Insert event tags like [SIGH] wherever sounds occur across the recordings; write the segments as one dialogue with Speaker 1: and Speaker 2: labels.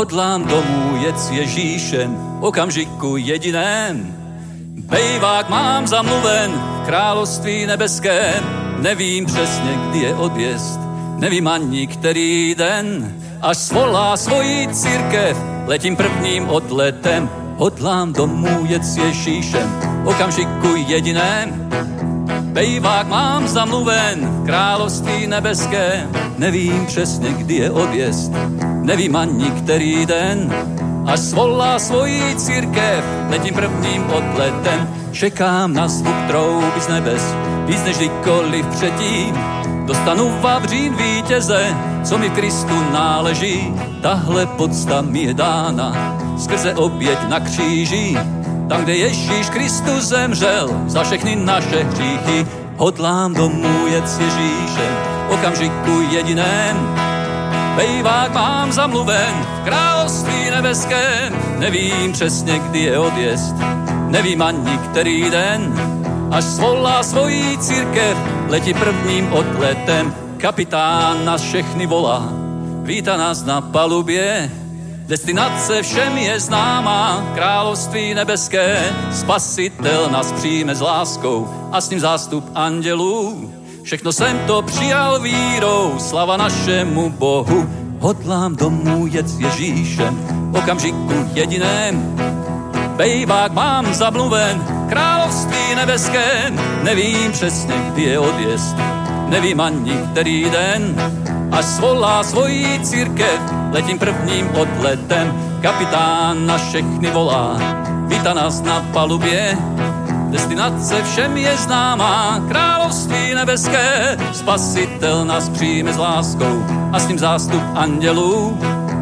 Speaker 1: hodlám domů jet s Ježíšem, okamžiku jediném. Bejvák mám zamluven v království nebeském, nevím přesně, kdy je odjezd, nevím ani který den, až svolá svoji církev, letím prvním odletem, hodlám domů jet s Ježíšem, okamžiku jediném. Bejvák mám zamluven v království nebeské, nevím přesně, kdy je odjezd, nevím ani který den, až svolá svoji církev, letím prvním odletem, čekám na zvuk trouby z nebes, víc než kdykoliv předtím, dostanu vavřín vítěze, co mi Kristu náleží, tahle podsta mi je dána, skrze oběť na kříži, tam, kde Ježíš Kristus zemřel za všechny naše hříchy, hodlám domů jet s Ježíšem, okamžiku jediném. Bejvák mám zamluven v království nebeském, nevím přesně, kdy je odjezd, nevím ani který den, až svolá svojí církev, letí prvním odletem, kapitán nás všechny volá, vítá nás na palubě, Destinace všem je známá, království nebeské, spasitel nás přijme s láskou a s ním zástup andělů. Všechno jsem to přijal vírou, slava našemu Bohu. Hodlám domů jet s Ježíšem, okamžiku jediném. Bejvák mám zabluven, království nebeské, nevím přesně, kdy je odjezd, nevím ani který den, až svolá svojí církev, letím prvním odletem, kapitán na všechny volá, vítá nás na palubě, destinace všem je známá, království nebeské, spasitel nás přijme s láskou a s ním zástup andělů.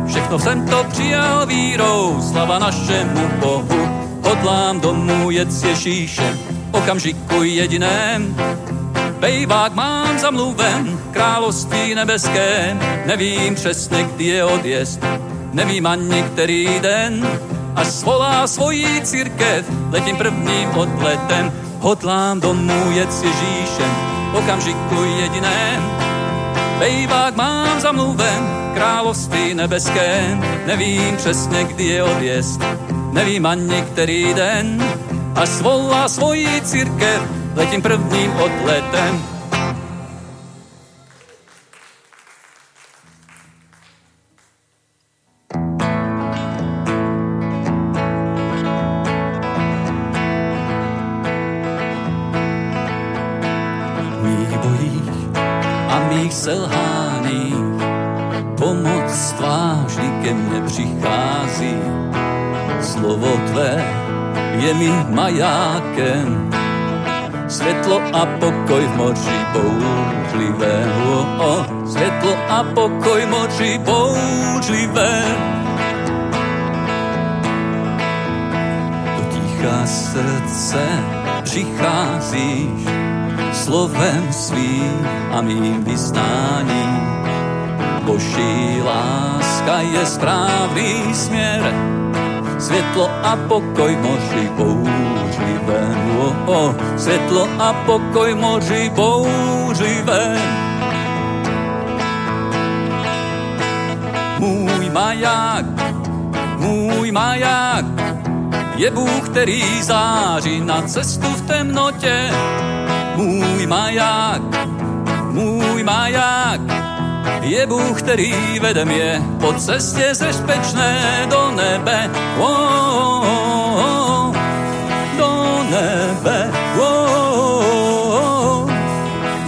Speaker 1: Všechno jsem to přijal vírou, slava našemu Bohu, hodlám domů jet s Ježíšem, okamžiku jediném, Bejvák mám zamluven, království nebeské, nevím přesně, kdy je odjezd, nevím ani který den, až svolá svojí církev, letím prvním odletem, hodlám domů jet s Ježíšem, okamžiku jediném. Bejvák mám zamluven, království nebeské, nevím přesně, kdy je odjezd, nevím ani který den, až svolá svojí církev, letím prvním odletem. Přichází. Slovo tvé je mi majákem, Světlo a pokoj v moři bouřlivého, o, světlo a pokoj moři bouřlivé. Do ticha srdce přicházíš slovem svým a mým vyznáním. Boží láska je správný směr, světlo a pokoj moři bouřlivé. Oh, oh, světlo a pokoj moři bouřlivé. Můj maják, můj maják, je Bůh, který září na cestu v temnotě. Můj maják, můj maják, je Bůh, který vede mě po cestě ze špečné do nebe. Oh, oh, oh, do nebe. Oh,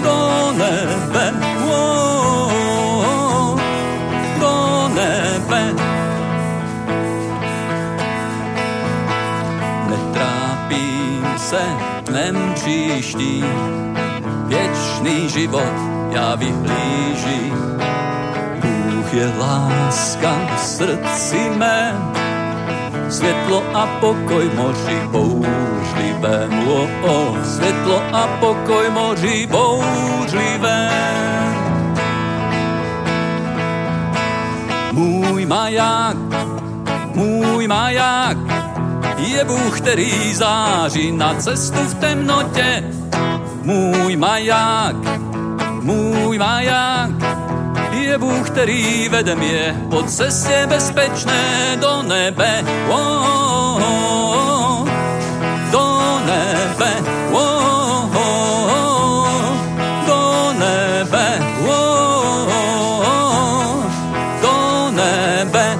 Speaker 1: do nebe. Oh, do nebe. Netrápím se dnem příštím, věčný život já vyhlížím je láska v srdci mé, světlo a pokoj moři bouřlivému, oh, oh, světlo a pokoj moři bouřlivé. Můj maják, můj maják, je Bůh, který září na cestu v temnotě. Můj maják, můj maják, je Bůh, který vede mě po cestě bezpečné do nebe. Oh, oh, oh, do nebe. Oh, oh, oh, do nebe. Oh, oh, oh, do nebe.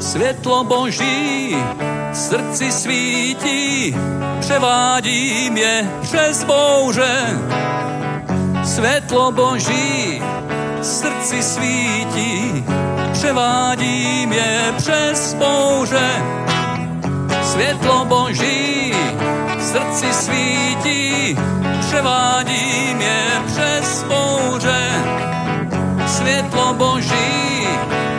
Speaker 1: Světlo Boží srdci svítí, převádí mě přes bouře. Světlo Boží srdci svítí, převádí mě přes bouře. Světlo Boží srdci svítí, převádí mě přes bouře. Světlo Boží,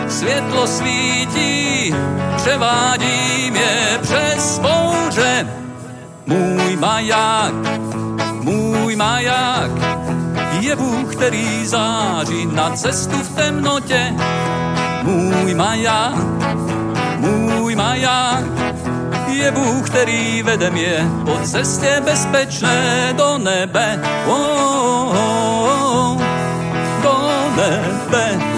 Speaker 1: světlo svítí, převádí mě přes bouře. Můj maják, můj maják, je Bůh, který září na cestu v temnotě. Můj maják, můj maják, je Bůh, který vede mě po cestě bezpečné do nebe. Oh, oh, oh, do nebe.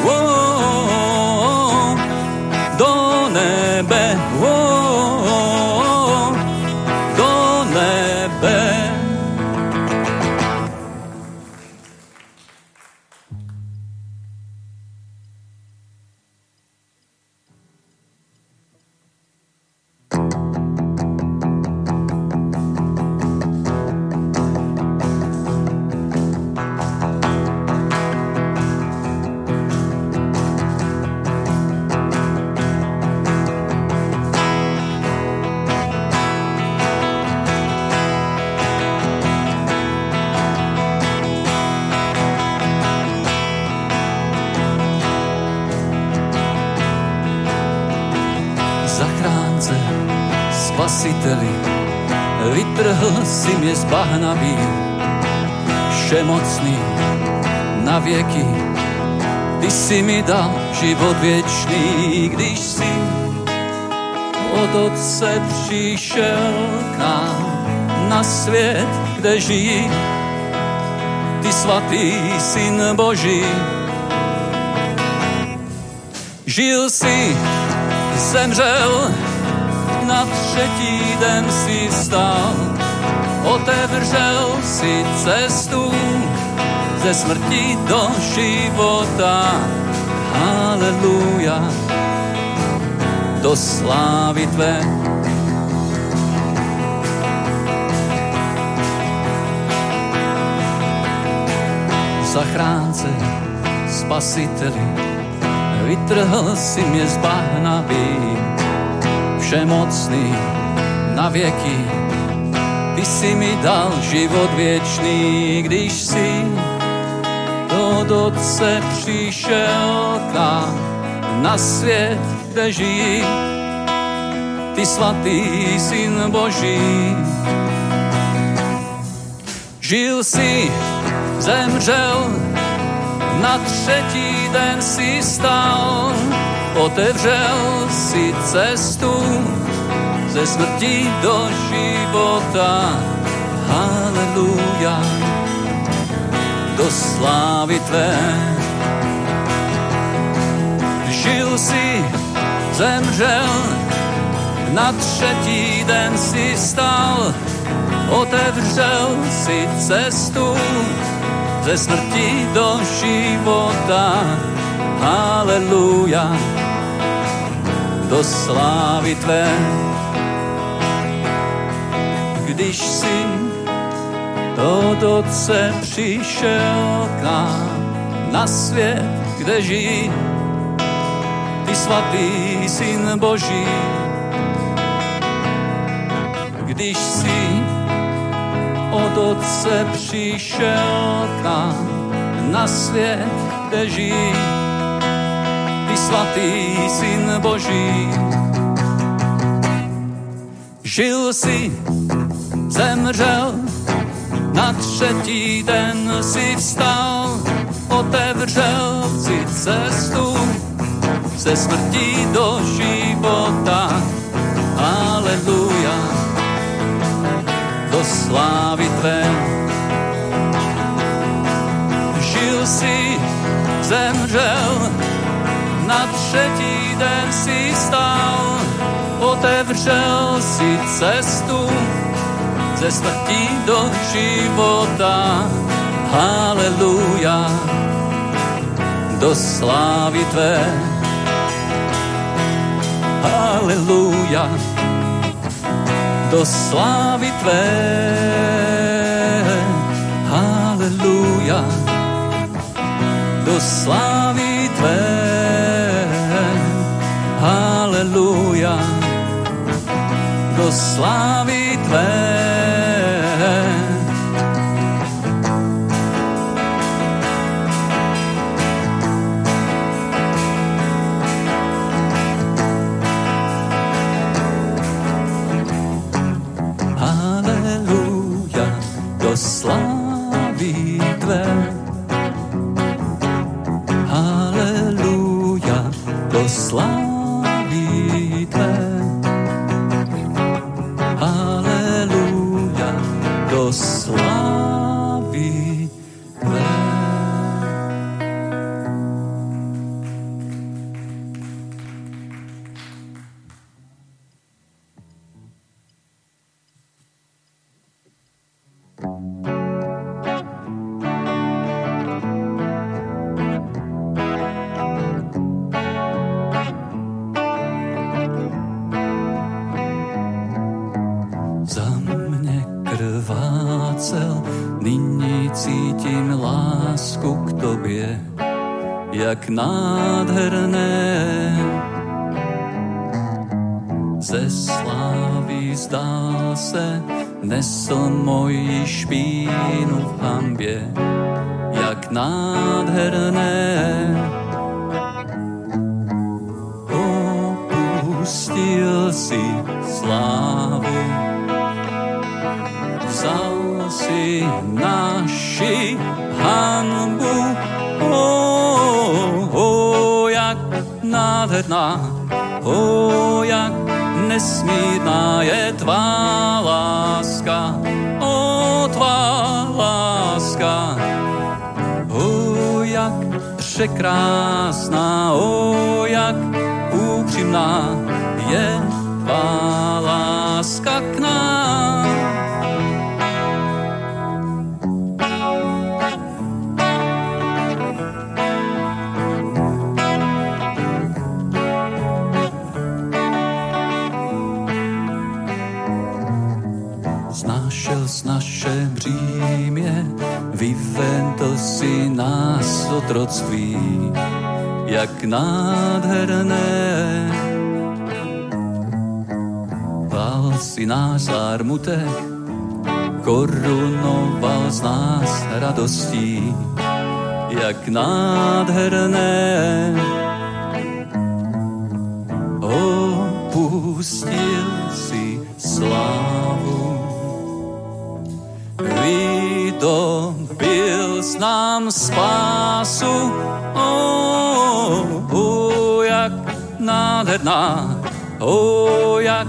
Speaker 1: Bahnaví, všemocný na věky. Ty si mi dal život věčný, když si od Otce přišel k nám na svět, kde žijí. Ty svatý syn Boží, žil si zemřel, na třetí den si vstal, otevřel si cestu ze smrti do života. Haleluja, do slávy tvé. Zachránce, spasiteli, vytrhl si mě z bahnaví, všemocný na věky. Si mi dal život věčný, když si od Otce přišel nám na svět, kde žijí. Ty svatý syn Boží. Žil si, zemřel, na třetí den si stal, otevřel si cestu ze smrti do života. Haleluja, do slávy tvé. Žil si, zemřel, na třetí den si stal, otevřel si cestu ze smrti do života. Haleluja, do slávy tvé. Když si od Otce přišel k nám na svět, kde žijí ty svatý syn Boží. Když si od Otce přišel nám na svět, kde žijí ty svatý syn Boží. Žil si, zemřel, na třetí den si vstal, otevřel si cestu ze smrti do života. Aleluja do slávy tvé. si, zemřel, na třetí den si stál, otevřel si cestu smrti do života. Haleluja, do slávy tvé. Haleluja, do slávy tvé. Haleluja, do slávy tvé. Haleluja, do slávy tvé. Nesl moji špínu v hambě, jak nádherné. Opustil si slávu, vzal si naši hanbu, nádherná, o jak nesmírná je tvá láska, o tvá láska, o jak překrásná, o jak upřímná je tvá si nás otroctví, jak nádherné. Val si náš zármutek, korunoval z nás radostí, jak nádherné. Opustil si slávu, vydom nám spásu. Oh, oh, jak nádherná, oh, jak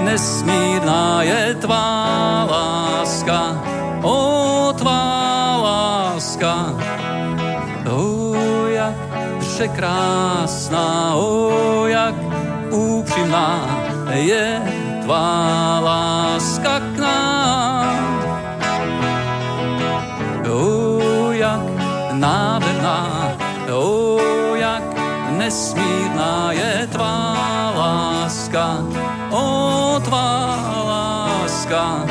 Speaker 1: nesmírná je tvá láska, oh, tvá láska. Oh, jak překrásná, oh, jak upřímná je tvá láska nesmírná je tvá láska, o tvá láska,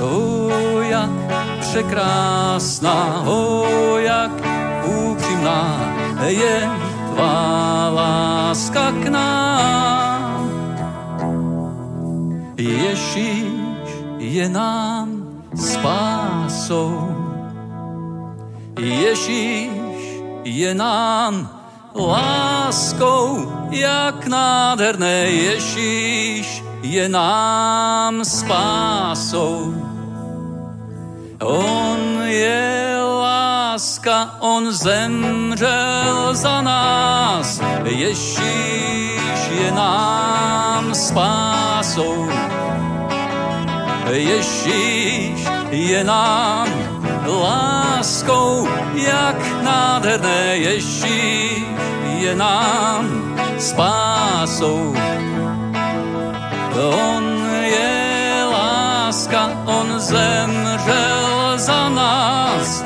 Speaker 1: o jak překrásná, o jak upřímná je tvá láska k nám. Ježíš je nám spásou Ježíš je nám láskou, jak nádherné Ježíš je nám spásou. On je láska, on zemřel za nás, Ježíš je nám spásou. Ježíš je nám láskou, jak nádherné Ježíš je nám spásou. On je láska, on zemřel za nás,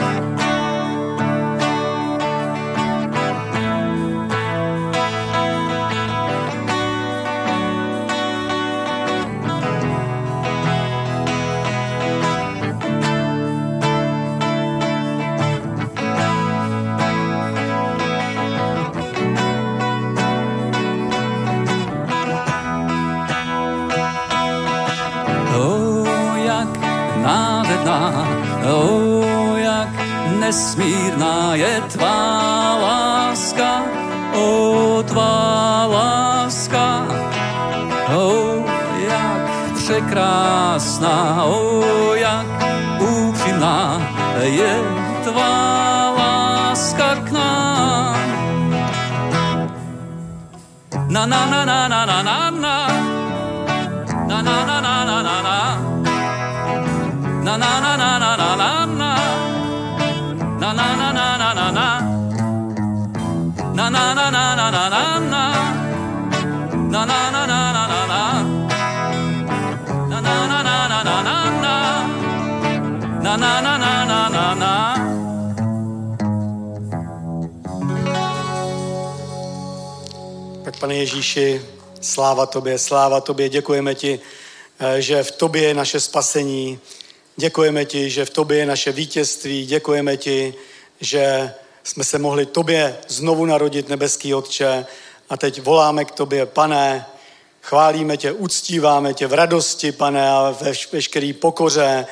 Speaker 2: Ježíši, sláva tobě, sláva tobě, děkujeme ti, že v tobě je naše spasení, Děkujeme ti, že v tobě je naše vítězství. Děkujeme ti, že jsme se mohli tobě znovu narodit, nebeský Otče. A teď voláme k tobě, pane, chválíme tě, uctíváme tě v radosti, pane, a ve veškeré pokoře.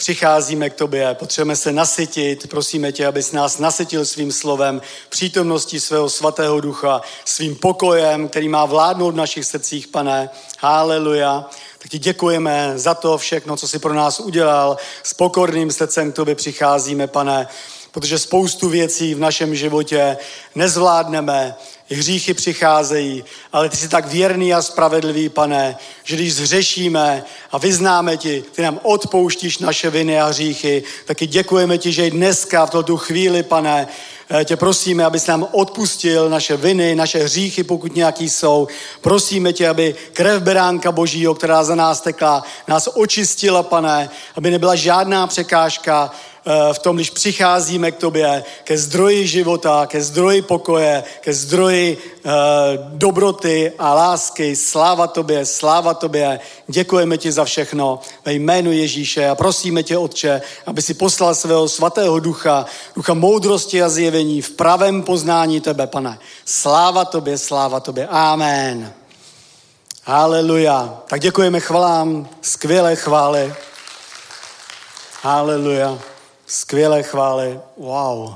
Speaker 2: Přicházíme k tobě, potřebujeme se nasytit, prosíme tě, abys nás nasytil svým slovem, přítomností svého svatého ducha, svým pokojem, který má vládnout v našich srdcích, pane. Haleluja. Tak ti děkujeme za to všechno, co jsi pro nás udělal. S pokorným srdcem k tobě přicházíme, pane, protože spoustu věcí v našem životě nezvládneme, hříchy přicházejí, ale ty jsi tak věrný a spravedlivý, pane, že když zřešíme a vyznáme ti, ty nám odpouštíš naše viny a hříchy, taky děkujeme ti, že i dneska v tu chvíli, pane, Eh, tě prosíme, abys nám odpustil naše viny, naše hříchy, pokud nějaký jsou. Prosíme tě, aby krev beránka božího, která za nás tekla, nás očistila, pane, aby nebyla žádná překážka v tom, když přicházíme k tobě, ke zdroji života, ke zdroji pokoje, ke zdroji uh, dobroty a lásky. Sláva tobě, sláva tobě. Děkujeme ti za všechno ve jménu Ježíše a prosíme tě, Otče, aby si poslal svého svatého ducha, ducha moudrosti a zjevení v pravém poznání tebe, pane. Sláva tobě, sláva tobě. Amen. Haleluja. Tak děkujeme chvalám, skvělé chvály. Haleluja. Skvělé chvály. Wow.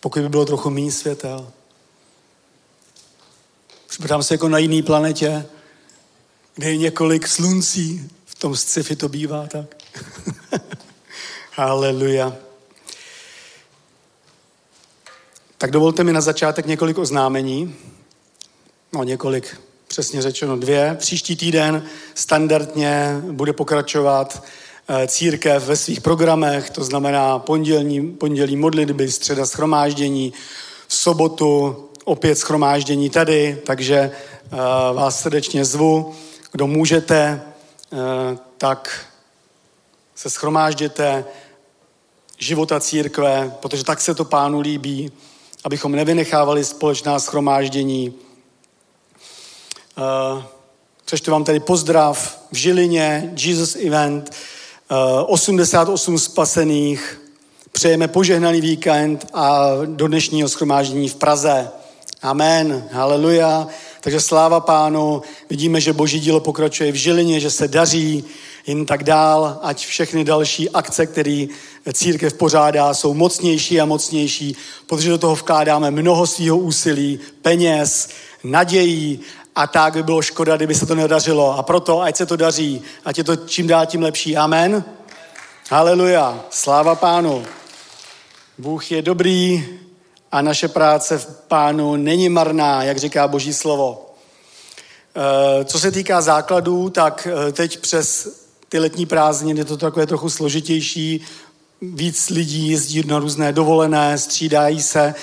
Speaker 2: Pokud by bylo trochu méně světel. Připadám se jako na jiný planetě, kde je několik sluncí. V tom sci-fi to bývá tak. [LAUGHS] Haleluja. Tak dovolte mi na začátek několik oznámení. No, několik, přesně řečeno dvě. Příští týden standardně bude pokračovat církev ve svých programech, to znamená pondělní, pondělí modlitby, středa schromáždění, v sobotu opět schromáždění tady, takže eh, vás srdečně zvu. Kdo můžete, eh, tak se schromážděte života církve, protože tak se to pánu líbí, abychom nevynechávali společná schromáždění. Přečtu vám tady pozdrav v Žilině, Jesus Event, 88 eh, spasených. Přejeme požehnaný víkend a do dnešního schromáždění v Praze. Amen. Haleluja. Takže sláva pánu. Vidíme, že boží dílo pokračuje v Žilině, že se daří jen tak dál, ať všechny další akce, které církev pořádá, jsou mocnější a mocnější, protože do toho vkládáme mnoho svého úsilí, peněz, nadějí a tak by bylo škoda, kdyby se to nedařilo. A proto, ať se to daří, ať je to čím dál tím lepší. Amen. Haleluja. Sláva pánu. Bůh je dobrý a naše práce v pánu není marná, jak říká boží slovo. Eh, co se týká základů, tak eh, teď přes ty letní prázdniny, je to takové trochu složitější, víc lidí jezdí na různé dovolené, střídají se.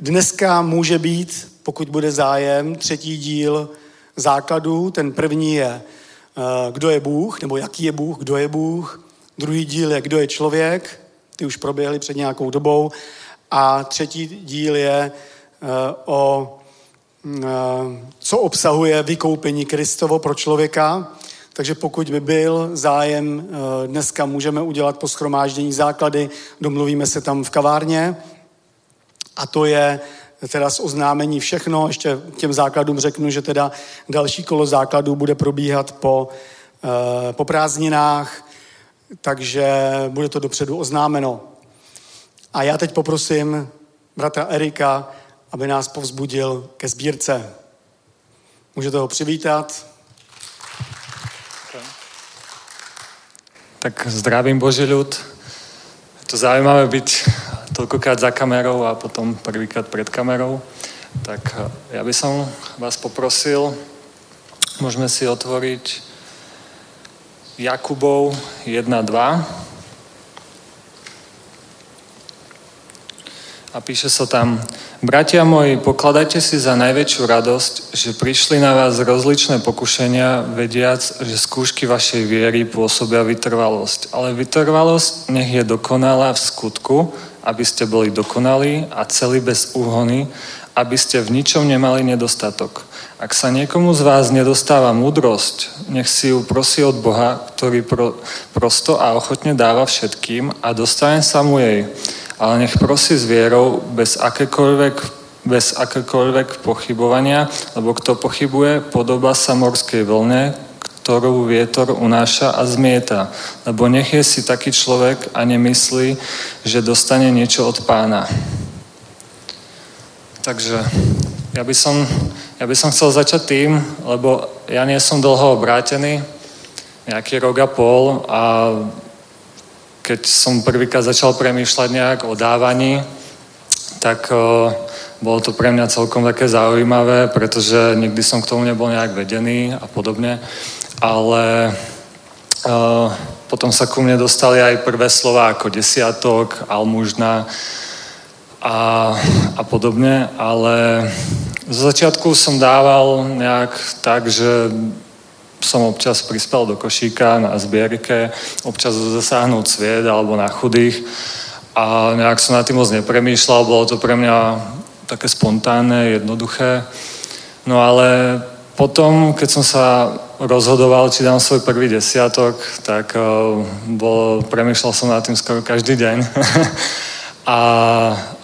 Speaker 2: Dneska může být, pokud bude zájem, třetí díl základů. Ten první je, eh, kdo je Bůh, nebo jaký je Bůh, kdo je Bůh. Druhý díl je, kdo je člověk. Ty už proběhly před nějakou dobou. A třetí díl je eh, o eh, co obsahuje vykoupení Kristovo pro člověka. Takže pokud by byl zájem, dneska můžeme udělat po schromáždění základy, domluvíme se tam v kavárně. A to je teda z oznámení všechno. Ještě těm základům řeknu, že teda další kolo základů bude probíhat po, eh, po prázdninách, takže bude to dopředu oznámeno. A já teď poprosím bratra Erika, aby nás povzbudil ke sbírce. Můžete ho přivítat.
Speaker 3: Tak zdravím Boží. Je to zaujímavé byť toľkokrát za kamerou a potom prvýkrát pred kamerou. Tak eh, ja by som vás poprosil, môžeme si otvoriť Jakubov 1.2 a píše sa tam Bratia moji, pokladajte si za najväčšiu radosť, že prišli na vás rozličné pokušenia, vediac, že skúšky vašej viery pôsobia vytrvalosť. Ale vytrvalosť nech je dokonalá v skutku, aby ste boli dokonalí a celí bez úhony, aby ste v ničom nemali nedostatok. Ak sa niekomu z vás nedostáva múdrosť, nech si ju prosí od Boha, ktorý pro, prosto a ochotne dáva všetkým a dostane sa mu jej. Ale nech prosí s vierou, bez akékoľvek bez akékoľvek pochybovania, lebo kto pochybuje, podoba sa morskej vlne, ktorú vietor unáša a zmieta. Lebo nech je si taký človek a nemyslí, že dostane niečo od pána. Takže ja by som, ja by som chcel začať tým, lebo ja nie som dlho obrátený, nejaký rok a pol a keď som prvýkrát začal premýšľať nejak o dávaní, tak uh, bolo to pre mňa celkom také zaujímavé, pretože nikdy som k tomu nebol nejak vedený a podobne ale uh, potom sa ku mne dostali aj prvé slova ako desiatok, almužna a, a podobne, ale zo začiatku som dával nejak tak, že som občas prispel do košíka na zbierke, občas zasáhnuť sviet alebo na chudých a nejak som na tým moc nepremýšľal, bolo to pre mňa také spontánne, jednoduché. No ale potom, keď som sa rozhodoval, či dám svoj prvý desiatok, tak uh, bolo, premýšľal som nad tým skoro každý deň. [LAUGHS] a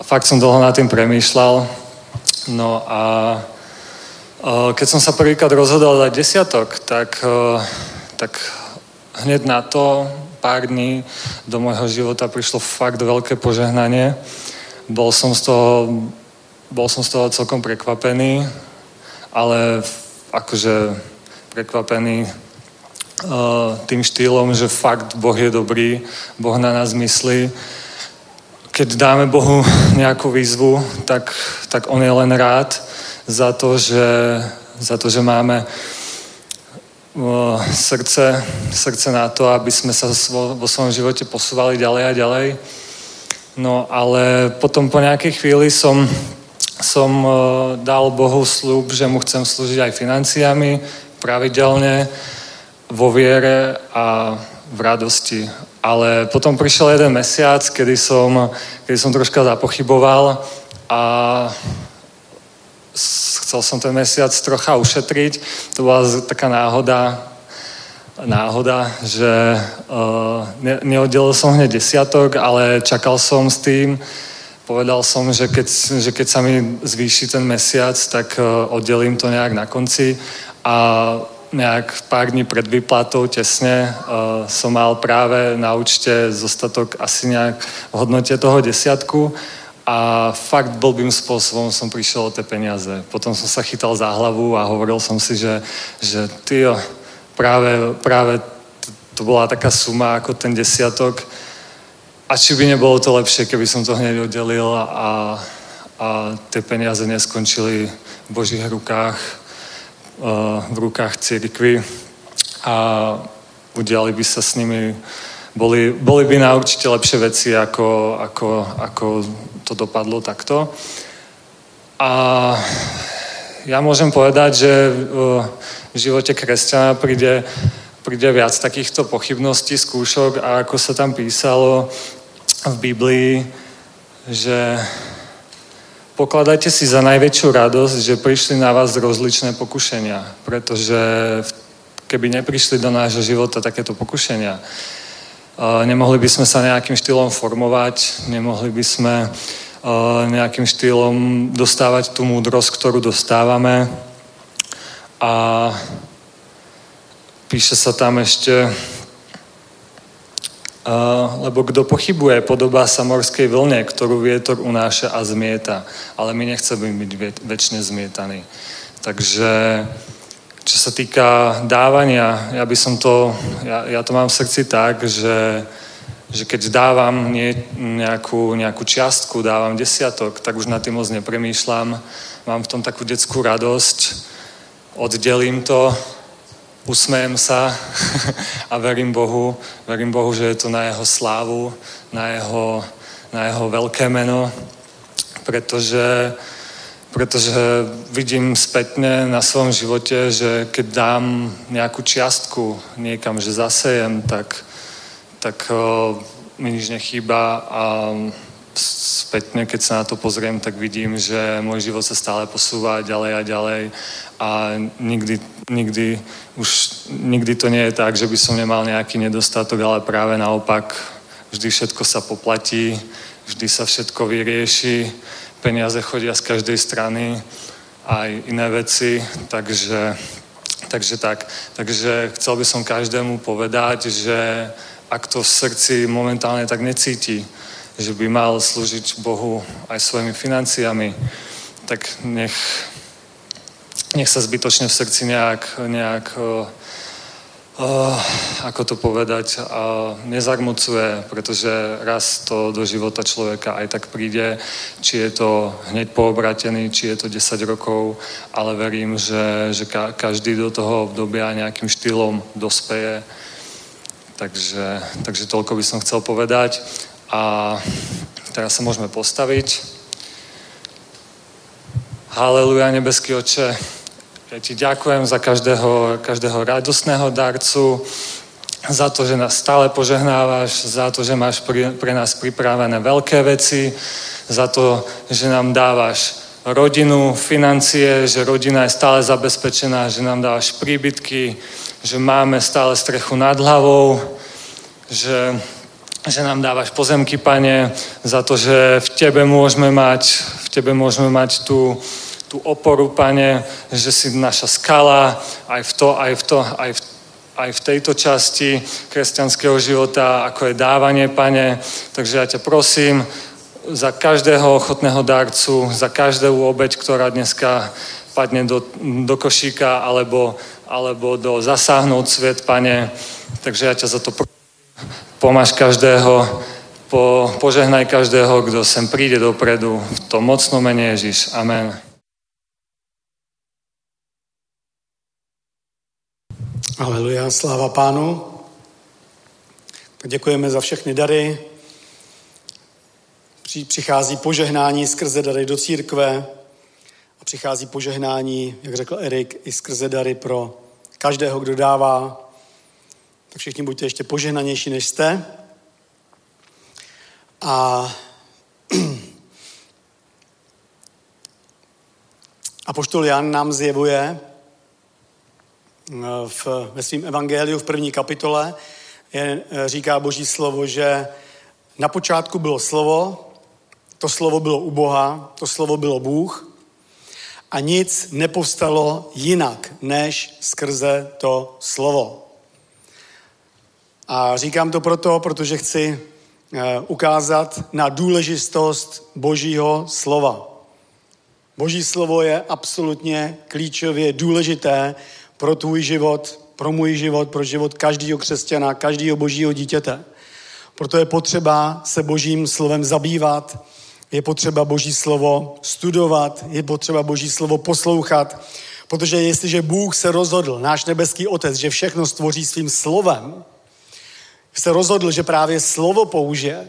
Speaker 3: fakt som dlho nad tým premýšľal. No a uh, keď som sa prvýkrát rozhodol dať desiatok, tak, uh, tak hneď na to pár dní do môjho života prišlo fakt veľké požehnanie. Bol som z toho, bol som z toho celkom prekvapený, ale akože prekvapený uh, tým štýlom, že fakt Boh je dobrý, Boh na nás myslí. Keď dáme Bohu nejakú výzvu, tak, tak On je len rád za to, že, za to, že máme uh, srdce, srdce na to, aby sme sa vo, svojom živote posúvali ďalej a ďalej. No ale potom po nejakej chvíli som som uh, dal Bohu slúb, že mu chcem slúžiť aj financiami, pravidelne, vo viere a v radosti. Ale potom prišiel jeden mesiac, kedy som, kedy som troška zapochyboval a chcel som ten mesiac trocha ušetriť. To bola taká náhoda, náhoda, že uh, ne, neoddelil som hneď desiatok, ale čakal som s tým, povedal som, že keď, že keď sa mi zvýši ten mesiac, tak uh, oddelím to nejak na konci a nejak pár dní pred výplatou tesne uh, som mal práve na účte zostatok asi nejak v hodnote toho desiatku a fakt blbým spôsobom som prišiel o tie peniaze. Potom som sa chytal za hlavu a hovoril som si, že, že tyjo, práve, práve to bola taká suma ako ten desiatok a či by nebolo to lepšie, keby som to hneď oddelil a, a tie peniaze neskončili v Božích rukách v rukách církvy. A udiali by sa s nimi, boli, boli by na určite lepšie veci, ako, ako, ako to dopadlo takto. A ja môžem povedať, že v živote kresťana príde, príde viac takýchto pochybností, skúšok a ako sa tam písalo v Biblii, že pokladajte si za najväčšiu radosť, že prišli na vás rozličné pokušenia, pretože keby neprišli do nášho života takéto pokušenia, nemohli by sme sa nejakým štýlom formovať, nemohli by sme nejakým štýlom dostávať tú múdrosť, ktorú dostávame. A píše sa tam ešte, lebo kto pochybuje, podobá sa morskej vlne, ktorú vietor unáša a zmieta. Ale my nechceme byť väčšine zmietaní. Takže čo sa týka dávania, ja by som to, ja, ja to mám v srdci tak, že že keď dávam nejakú, nejakú čiastku, dávam desiatok, tak už na tým moc nepremýšľam. Mám v tom takú detskú radosť, oddelím to, usmejem sa a verím Bohu, verím Bohu, že je to na jeho slávu, na jeho, na jeho veľké meno, pretože, pretože vidím spätne na svojom živote, že keď dám nejakú čiastku niekam, že zasejem, tak tak mi nič nechýba a spätne, keď sa na to pozriem, tak vidím, že môj život sa stále posúva ďalej a ďalej a nikdy, nikdy už nikdy to nie je tak, že by som nemal nejaký nedostatok, ale práve naopak vždy všetko sa poplatí, vždy sa všetko vyrieši, peniaze chodia z každej strany, aj iné veci, takže, takže tak. Takže chcel by som každému povedať, že ak to v srdci momentálne tak necíti, že by mal slúžiť Bohu aj svojimi financiami, tak nech, nech sa zbytočne v srdci nejak, nejak uh, uh, ako to povedať, uh, nezarmucuje, pretože raz to do života človeka aj tak príde, či je to hneď poobratený, či je to 10 rokov, ale verím, že, že ka- každý do toho obdobia nejakým štýlom dospeje Takže, takže toľko by som chcel povedať. A teraz sa môžeme postaviť. Haleluja, nebeský oče. Ja ti ďakujem za každého, každého radostného darcu, za to, že nás stále požehnávaš, za to, že máš pri, pre nás pripravené veľké veci, za to, že nám dávaš rodinu, financie, že rodina je stále zabezpečená, že nám dávaš príbytky, že máme stále strechu nad hlavou, že, že nám dávaš pozemky, pane, za to, že v tebe môžeme mať, v tebe môžeme mať tú, tú oporu, pane, že si naša skala aj v to, aj v to, aj v, aj v tejto časti kresťanského života, ako je dávanie, pane. Takže ja ťa prosím za každého ochotného darcu, za každú obeď, ktorá dneska padne do, do košíka alebo alebo do zasáhnout svět, pane. Takže já tě za to prosím. Pomáš každého, po, požehnaj každého, kdo sem príde dopredu. V tom mocno mene Ježíš. Amen.
Speaker 2: Aleluja, sláva pánu. Tak děkujeme za všechny dary. Přichází požehnání skrze dary do církve a přichází požehnání, jak řekl Erik, i skrze dary pro každého, kdo dává. Tak všichni buďte ještě požehnanější, než jste. A [CLEARS THROAT] a poštol Jan nám zjevuje v, ve svém evangeliu v první kapitole, je, eh, říká Boží slovo, že na počátku bylo slovo, to slovo bylo u Boha, to slovo bylo Bůh a nic nepovstalo jinak, než skrze to slovo. A říkám to proto, protože chci eh, ukázat na důležitost Božího slova. Boží slovo je absolutně klíčově důležité pro tvůj život, pro můj život, pro život každého křesťana, každého božího dítěte. Proto je potřeba se božím slovem zabývat, je potřeba Boží slovo studovat, je potřeba Boží slovo poslouchat, Protože jestliže Bůh se rozhodl, náš nebeský otec, že všechno stvoří svým slovem, se rozhodl, že právě slovo použije,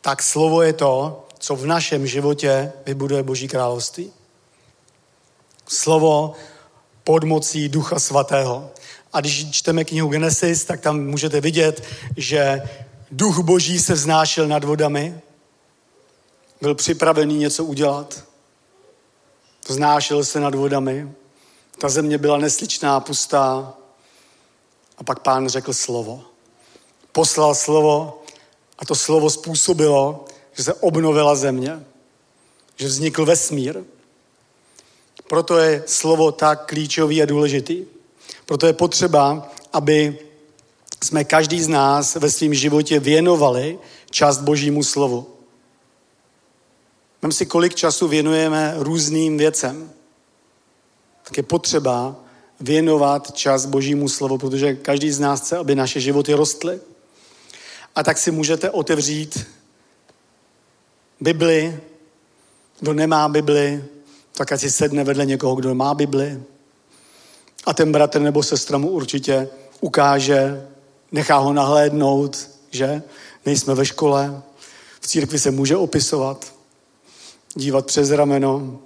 Speaker 2: tak slovo je to, co v našem životě vybuduje Boží království. Slovo pod mocí Ducha Svatého. A když čteme knihu Genesis, tak tam můžete vidět, že Duch Boží se vznášel nad vodami, byl připravený něco udělat. Vznášel se nad vodami. Ta země byla nesličná, pustá. A pak pán řekl slovo. Poslal slovo a to slovo způsobilo, že se obnovila země, že vznikl vesmír. Proto je slovo tak klíčový a důležitý. Proto je potřeba, aby jsme každý z nás ve svém životě věnovali část Božímu slovu. Vem si, kolik času věnujeme různým věcem. Tak je potřeba věnovat čas Božímu slovu, protože každý z nás chce, aby naše životy rostly. A tak si můžete otevřít Bibli, kdo nemá Bibli, tak ať si sedne vedle někoho, kdo má Bibli. A ten bratr nebo sestra mu určitě ukáže, nechá ho nahlédnout, že nejsme ve škole, v církvi se může opisovat, dívat přes rameno.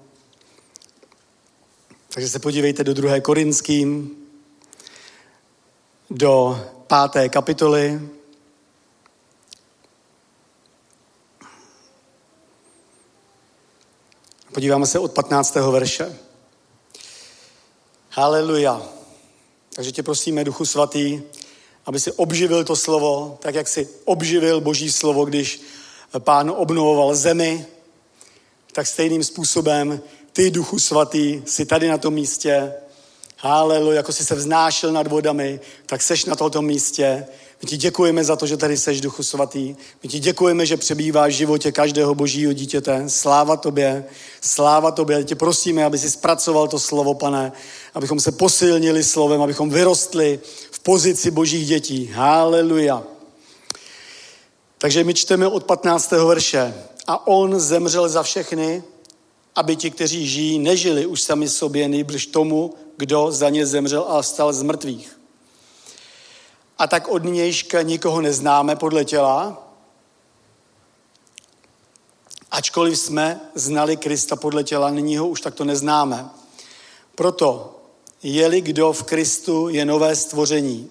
Speaker 2: Takže se podívejte do druhé Korinským, do páté kapitoly, Podíváme se od 15. verše. Haleluja. Takže tě prosíme, Duchu Svatý, aby si obživil to slovo, tak jak si obživil Boží slovo, když pán obnovoval zemi, tak stejným způsobem ty, Duchu Svatý, si tady na tom místě, haleluja, jako jsi se vznášel nad vodami, tak seš na tomto místě my ti děkujeme za to, že tady seš, Duchu Svatý. My ti děkujeme, že přebýváš v životě každého božího dítěte. Sláva tobě, sláva tobě. Tě prosíme, aby si zpracoval to slovo, pane, abychom se posilnili slovem, abychom vyrostli v pozici božích dětí. Haleluja. Takže my čteme od 15. verše. A on zemřel za všechny, aby ti, kteří žijí, nežili už sami sobě, nejbliž tomu, kdo za ně zemřel a stal z mrtvých a tak od nějška nikoho neznáme podle těla, ačkoliv jsme znali Krista podle těla, nyní ho už takto neznáme. Proto, je-li kdo v Kristu, je nové stvoření.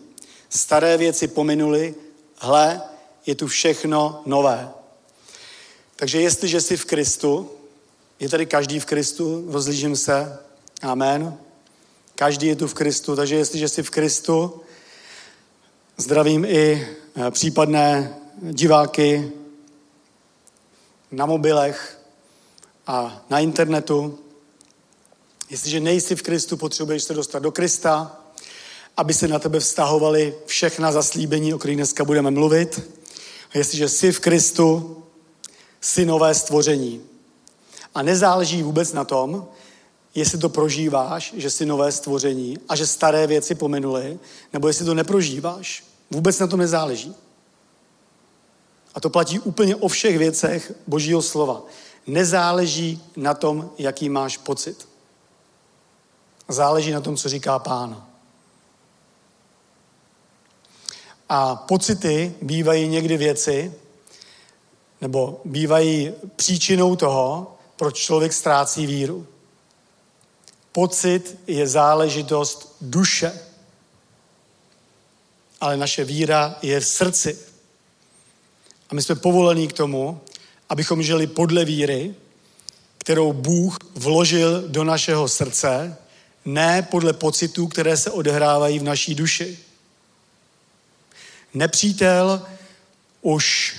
Speaker 2: Staré věci pominuly, hle, je tu všechno nové. Takže jestliže jsi v Kristu, je tady každý v Kristu, rozlížím se, amen. Každý je tu v Kristu, takže jestliže jsi v Kristu, Zdravím i eh, případné diváky na mobilech a na internetu. Jestliže nejsi v Kristu, potřebuješ se dostat do Krista, aby se na tebe vztahovaly všechna zaslíbení, o kterých dneska budeme mluvit. A jestliže jsi v Kristu, jsi nové stvoření. A nezáleží vůbec na tom, jestli to prožíváš, že jsi nové stvoření a že staré věci pominuly, nebo jestli to neprožíváš. Vůbec na to nezáleží. A to platí úplně o všech věcech Božího slova. Nezáleží na tom, jaký máš pocit. Záleží na tom, co říká pán. A pocity bývají někdy věci, nebo bývají příčinou toho, proč člověk ztrácí víru. Pocit je záležitost duše. Ale naše víra je v srdci. A my jsme povolení k tomu, abychom žili podle víry, kterou Bůh vložil do našeho srdce, ne podle pocitů, které se odehrávají v naší duši. Nepřítel už,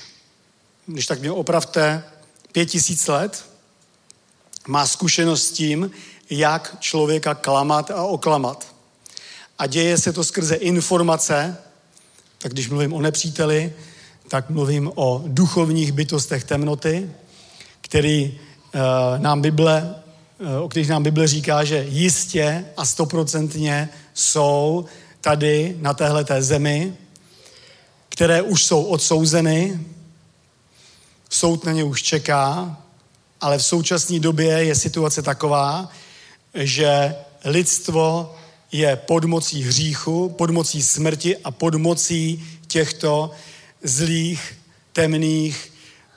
Speaker 2: když tak mě opravte, pět tisíc let má zkušenost s tím, jak člověka klamat a oklamat. A děje se to skrze informace, tak když mluvím o nepříteli, tak mluvím o duchovních bytostech temnoty, který uh, nám Bible, uh, o kterých nám Bible říká, že jistě a stoprocentně jsou tady na téhle té zemi, které už jsou odsouzeny, soud na ně už čeká, ale v současné době je situace taková, že lidstvo je pod mocí hříchu, pod mocí smrti a pod mocí těchto zlých, temných,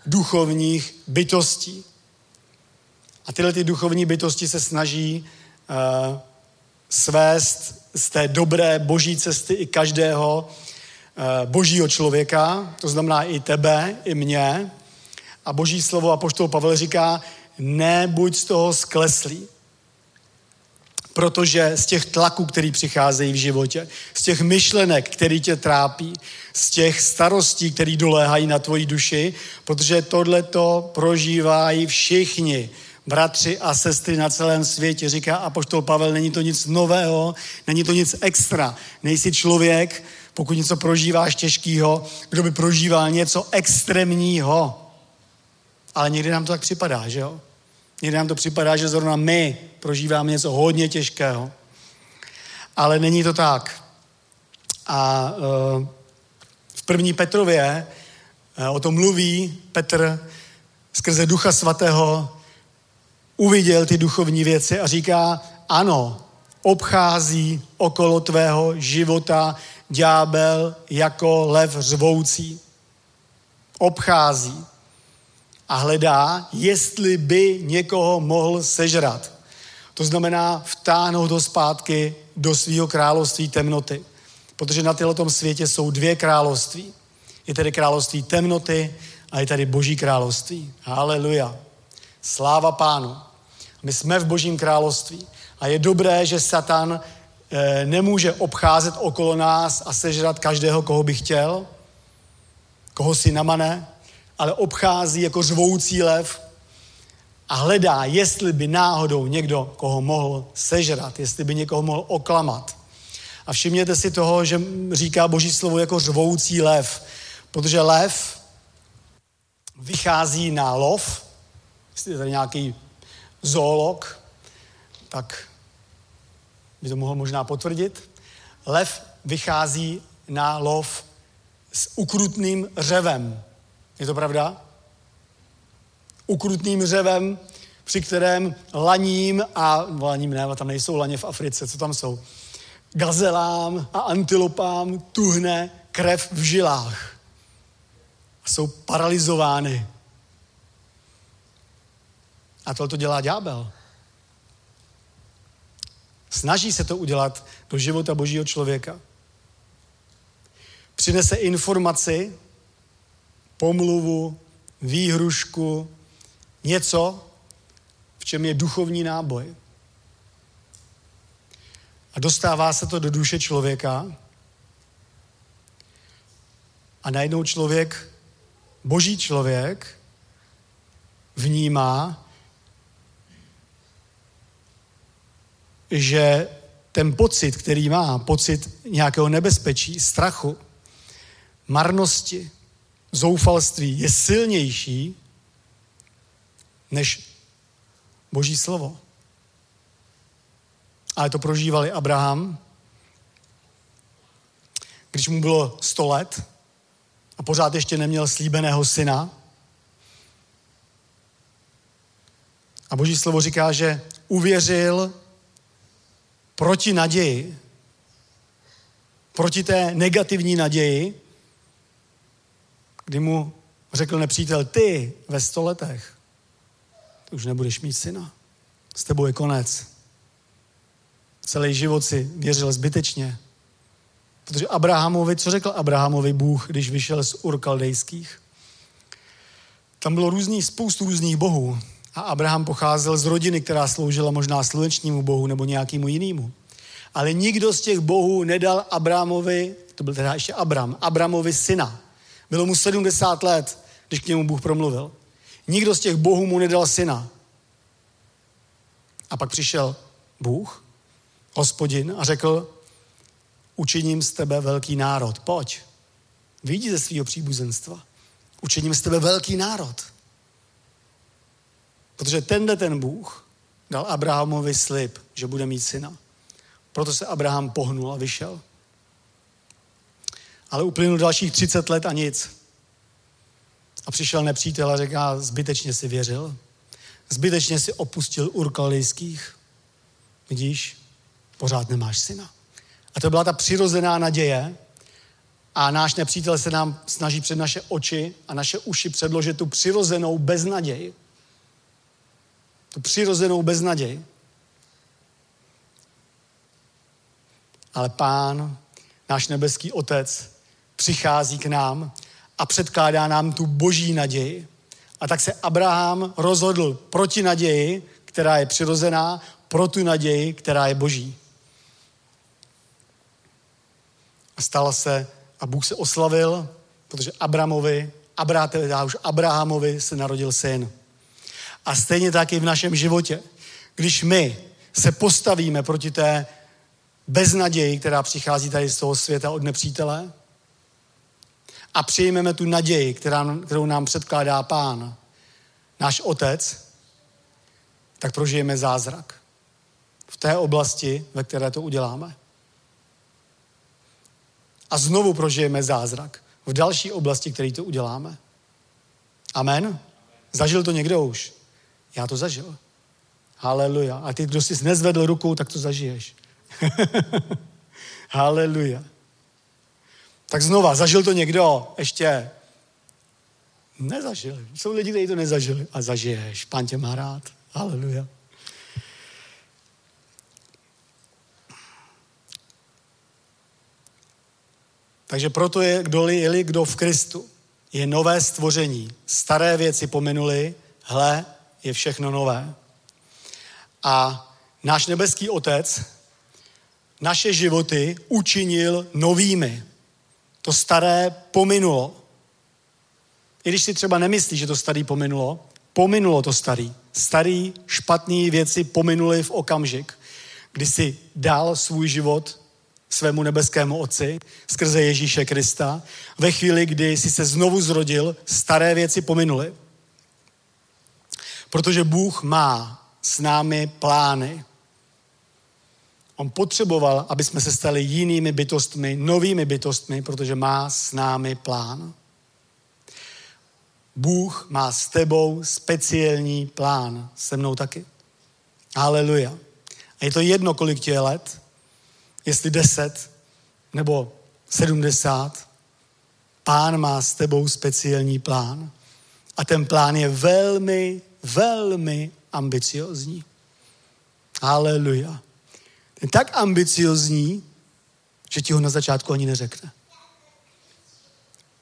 Speaker 2: duchovních bytostí. A tyhle ty duchovní bytosti se snaží uh, svést z té dobré boží cesty i každého uh, božího člověka, to znamená i tebe, i mě. A boží slovo a poštol Pavel říká, nebuď z toho skleslý protože z těch tlaků, který přicházejí v životě, z těch myšlenek, který tě trápí, z těch starostí, které doléhají na tvoji duši, protože tohle to prožívají všichni, bratři a sestry na celém světě. Říká apoštol Pavel, není to nic nového, není to nic extra. Nejsi člověk, pokud něco prožíváš těžkého, kdo by prožíval něco extrémního. Ale někdy nám to tak připadá, že jo? Někdy nám to připadá, že zrovna my prožíváme něco hodně těžkého. Ale není to tak. A uh, v první Petrově uh, o tom mluví Petr skrze Ducha Svatého uviděl ty duchovní věci a říká, ano, obchází okolo tvého života ďábel jako lev řvoucí. Obchází a hledá, jestli by někoho mohl sežrat. To znamená vtáhnout ho zpátky do svého království temnoty. Protože na tom světě jsou dvě království. Je tedy království temnoty a je tady boží království. Haleluja. Sláva pánu. My jsme v božím království. A je dobré, že Satan e, nemůže obcházet okolo nás a sežrat každého, koho by chtěl, koho si namane, ale obchází jako řvoucí lev a hledá, jestli by náhodou někdo koho mohl sežrat, jestli by někoho mohl oklamat. A všimněte si toho, že říká Boží slovo jako řvoucí lev, protože lev vychází na lov, jestli je tady nějaký zoolog, tak by to mohl možná potvrdit. Lev vychází na lov s ukrutným řevem. Je to pravda? Ukrutným řevem, při kterém laním a laním ne, tam nejsou laně v Africe, co tam jsou? Gazelám a antilopám tuhne krev v žilách. A jsou paralizovány. A tohle to dělá ďábel. Snaží se to udělat do života božího člověka. Přinese informaci, pomluvu, výhrušku, něco, v čem je duchovní náboj. A dostává se to do duše člověka a najednou člověk, boží člověk, vnímá, že ten pocit, který má, pocit nějakého nebezpečí, strachu, marnosti, zoufalství je silnější než Boží slovo. Ale to prožívali Abraham, když mu bylo 100 let a pořád ještě neměl slíbeného syna. A Boží slovo říká, že uvěřil proti naději, proti té negativní naději, kdy mu řekl nepřítel, ty ve sto letech, ty už nebudeš mít syna. S tebou je konec. Celý život si věřil zbytečně. Protože Abrahamovi, co řekl Abrahamovi Bůh, když vyšel z Urkaldejských? Tam bylo různý, spoustu různých bohů. A Abraham pocházel z rodiny, která sloužila možná slunečnímu bohu nebo nějakému jinému. Ale nikdo z těch bohů nedal Abrahamovi, to byl teda ještě Abram, Abramovi syna. Bylo mu 70 let, když k němu Bůh promluvil. Nikdo z těch bohů mu nedal syna. A pak přišel Bůh, hospodin, a řekl, učiním z tebe velký národ. Pojď, vyjdi ze svého příbuzenstva. Učiním z tebe velký národ. Protože tenhle ten Bůh dal Abrahamovi slib, že bude mít syna. Proto se Abraham pohnul a vyšel. Ale uplynul dalších 30 let a nic. A přišel nepřítel a říká, zbytečně si věřil. Zbytečně si opustil Urkalejských. vidíš, pořád nemáš syna. A to byla ta přirozená naděje, a náš nepřítel se nám snaží před naše oči a naše uši předložit tu přirozenou beznaděj. Tu přirozenou beznaděj. Ale pán, náš nebeský otec, přichází k nám a předkládá nám tu boží naději. A tak se Abraham rozhodl proti naději, která je přirozená, pro tu naději, která je boží. A stala se a Bůh se oslavil, protože Abramovi, Abráte, už Abrahamovi se narodil syn. A stejně tak i v našem životě. Když my se postavíme proti té beznaději, která přichází tady z toho světa od nepřítele, a přijmeme tu naději, která, kterou nám předkládá Pán, náš Otec, tak prožijeme zázrak. V té oblasti, ve které to uděláme. A znovu prožijeme zázrak v další oblasti, který to uděláme. Amen? Zažil to někdo už? Já to zažil. Haleluja. A ty, kdo jsi nezvedl rukou, tak to zažiješ. [LAUGHS] Haleluja. Tak znova, zažil to někdo? Ještě. Nezažil. Jsou lidi, kteří to nezažili. A zažiješ. Pán tě má rád. Haleluja. Takže proto je, kdo je kdo v Kristu, je nové stvoření. Staré věci pominuli, hle, je všechno nové. A náš nebeský Otec naše životy učinil novými. To staré pominulo. I když si třeba nemyslí, že to starý pominulo, pominulo to starý. Starý, špatný věci pominuli v okamžik, kdy si dal svůj život svému nebeskému Otci skrze Ježíše Krista. Ve chvíli, kdy jsi se znovu zrodil, staré věci pominuly. Protože Bůh má s námi plány. On potřeboval, aby jsme se stali jinými bytostmi, novými bytostmi, protože má s námi plán. Bůh má s tebou speciální plán, se mnou taky. Haleluja. A je to jedno, kolik ti je let, jestli deset nebo sedmdesát, pán má s tebou speciální plán. A ten plán je velmi, velmi ambiciozní. Haleluja. Je tak ambiciozní, že ti ho na začátku ani neřekne.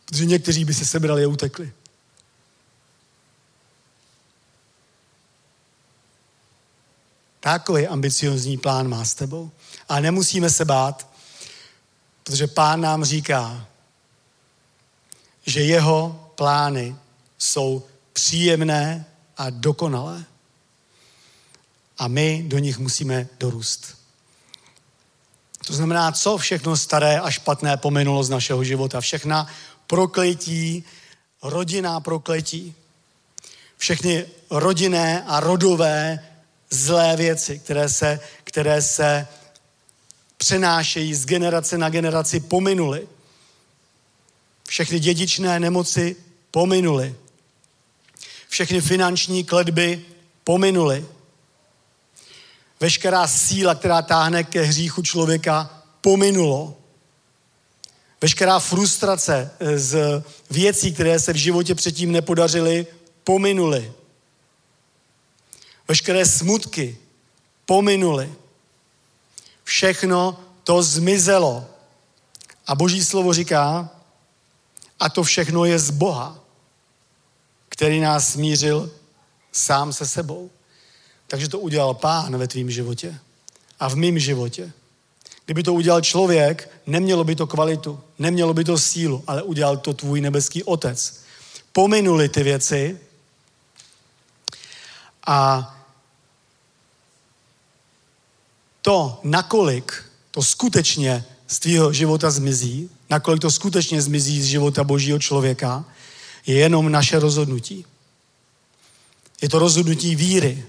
Speaker 2: Protože někteří by se sebrali a utekli. Takový ambiciozní plán má s tebou. A nemusíme se bát, protože pán nám říká, že jeho plány jsou příjemné a dokonalé. A my do nich musíme dorůst. To znamená, co všechno staré a špatné pominulo z našeho života. Všechna prokletí, rodinná prokletí, všechny rodinné a rodové zlé věci, které se, které se přenášejí z generace na generaci, pominuly. Všechny dědičné nemoci pominuly. Všechny finanční kledby pominuly. Veškerá síla, která táhne ke hříchu člověka, pominulo. Veškerá frustrace z věcí, které se v životě předtím nepodařily, pominuly. Veškeré smutky pominuly. Všechno to zmizelo. A Boží slovo říká, a to všechno je z Boha, který nás smířil sám se sebou. Takže to udělal pán ve tvém životě a v mém životě. Kdyby to udělal člověk, nemělo by to kvalitu, nemělo by to sílu, ale udělal to tvůj nebeský otec. Pominuli ty věci a to, nakolik to skutečně z tvýho života zmizí, nakolik to skutečně zmizí z života božího člověka, je jenom naše rozhodnutí. Je to rozhodnutí víry.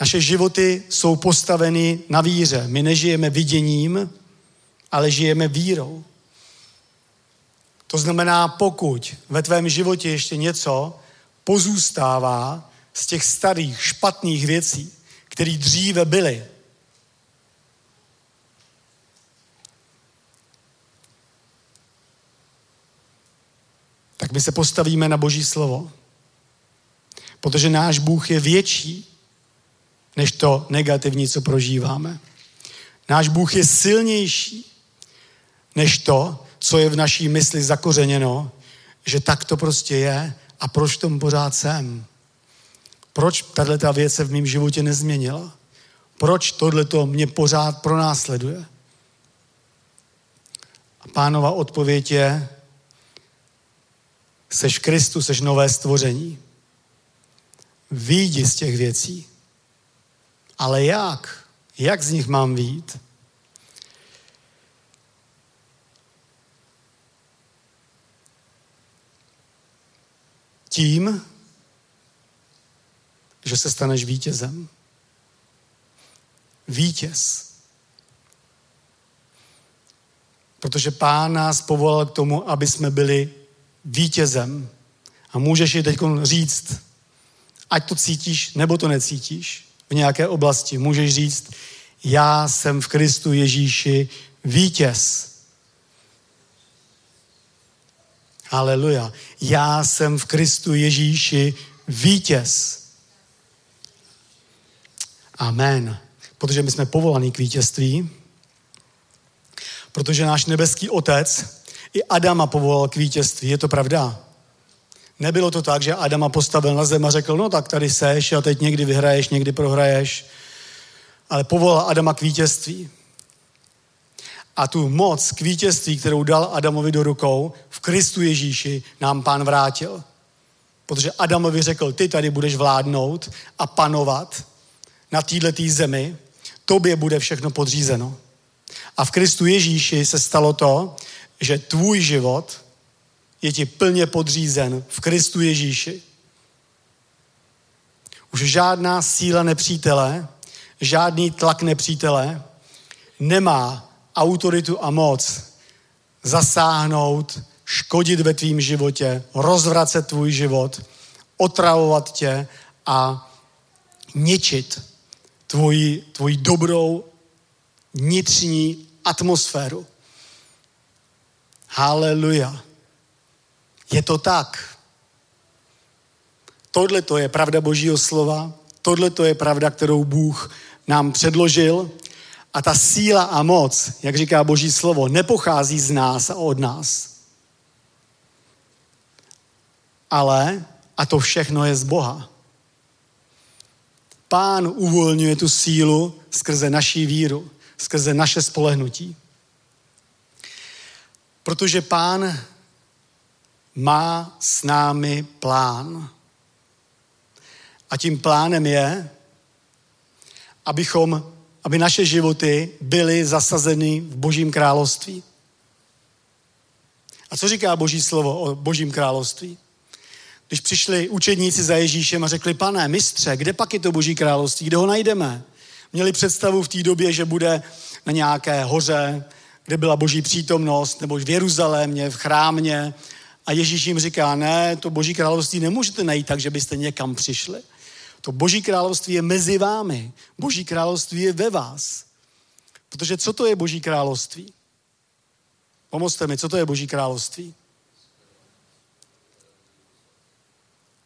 Speaker 2: Naše životy jsou postaveny na víře. My nežijeme viděním, ale žijeme vírou. To znamená, pokud ve tvém životě ještě něco pozůstává z těch starých špatných věcí, který dříve byli. Tak my se postavíme na Boží slovo. Protože náš Bůh je větší než to negativní, co prožíváme. Náš Bůh je silnější než to, co je v naší mysli zakořeněno, že tak to prostě je a proč tomu pořád jsem. Proč tahle ta věc se v mém životě nezměnila? Proč tohle to mě pořád pronásleduje? A pánova odpověď je, seš Kristu, seš nové stvoření. Výjdi z těch věcí. Ale jak? Jak z nich mám výjít? Tím, že se staneš vítězem. Vítěz. Protože pán nás povolal k tomu, aby jsme byli vítězem. A můžeš ji teď říct, ať to cítíš, nebo to necítíš v nějaké oblasti. Můžeš říct, já jsem v Kristu Ježíši vítěz. Haleluja. Já jsem v Kristu Ježíši vítěz. Amen. Protože my jsme povolaní k vítězství, protože náš nebeský otec i Adama povolal k vítězství. Je to pravda? Nebylo to tak, že Adama postavil na zem a řekl, no tak tady seš a teď někdy vyhraješ, někdy prohraješ. Ale povolal Adama k vítězství. A tu moc k vítězství, kterou dal Adamovi do rukou, v Kristu Ježíši nám pán vrátil. Protože Adamovi řekl, ty tady budeš vládnout a panovat na této zemi, tobě bude všechno podřízeno. A v Kristu Ježíši se stalo to, že tvůj život je ti plně podřízen v Kristu Ježíši. Už žádná síla nepřítele, žádný tlak nepřítele nemá autoritu a moc zasáhnout, škodit ve tvým životě, rozvracet tvůj život, otravovat tě a ničit tvoji, tvoji dobrou vnitřní atmosféru. Haleluja. Je to tak. Tohle to je pravda Božího slova, tohle to je pravda, kterou Bůh nám předložil a ta síla a moc, jak říká Boží slovo, nepochází z nás a od nás. Ale, a to všechno je z Boha. Pán uvolňuje tu sílu skrze naší víru, skrze naše spolehnutí. Protože pán má s námi plán. A tím plánem je, abychom, aby naše životy byly zasazeny v Božím království. A co říká Boží slovo o Božím království? Když přišli učedníci za Ježíšem a řekli, pane, mistře, kde pak je to Boží království, kde ho najdeme? Měli představu v té době, že bude na nějaké hoře, kde byla boží přítomnost, nebo v Jeruzalémě, v chrámě. A Ježíš jim říká, ne, to boží království nemůžete najít tak, že byste někam přišli. To boží království je mezi vámi. Boží království je ve vás. Protože co to je boží království? Pomozte mi, co to je boží království?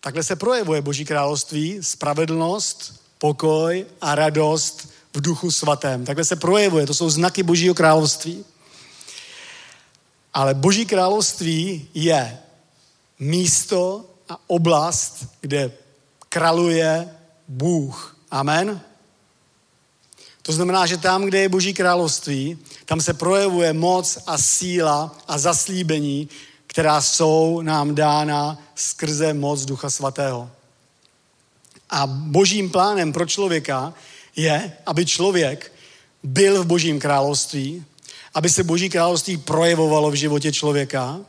Speaker 2: Takhle se projevuje boží království, spravedlnost, pokoj a radost v duchu svatém. Takhle se projevuje, to jsou znaky Božího království. Ale Boží království je místo a oblast, kde králuje Bůh. Amen? To znamená, že tam, kde je Boží království, tam se projevuje moc a síla a zaslíbení, která jsou nám dána skrze moc Ducha Svatého. A božím plánem pro člověka je, aby člověk byl v božím království, aby se boží království projevovalo v životě člověka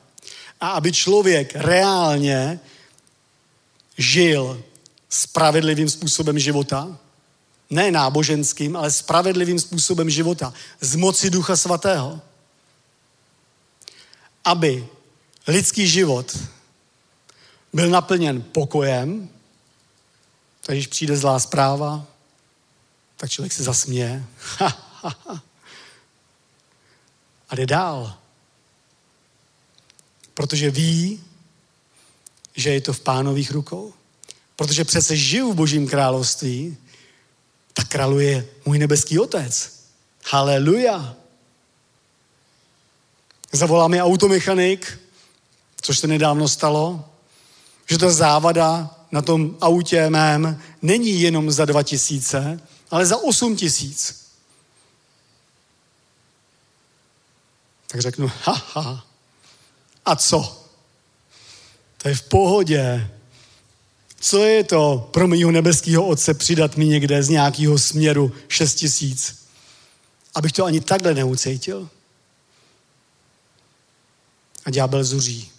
Speaker 2: a aby člověk reálně žil spravedlivým způsobem života, ne náboženským, ale spravedlivým způsobem života, z moci Ducha Svatého. Aby lidský život byl naplněn pokojem, takže když přijde zlá zpráva, tak člověk se zasměje. [LAUGHS] A jde dál. Protože ví, že je to v pánových rukou. Protože přece žiju v božím království, tak králuje můj nebeský otec. Haleluja. Zavolá mi automechanik, což se nedávno stalo, že ta závada na tom autě mém není jenom za 2000, ale za 8 tisíc. Tak řeknu, haha, a co? To je v pohodě. Co je to pro mýho nebeského otce přidat mi někde z nějakého směru 6 tisíc? Abych to ani takhle neucítil. A ďábel zuří.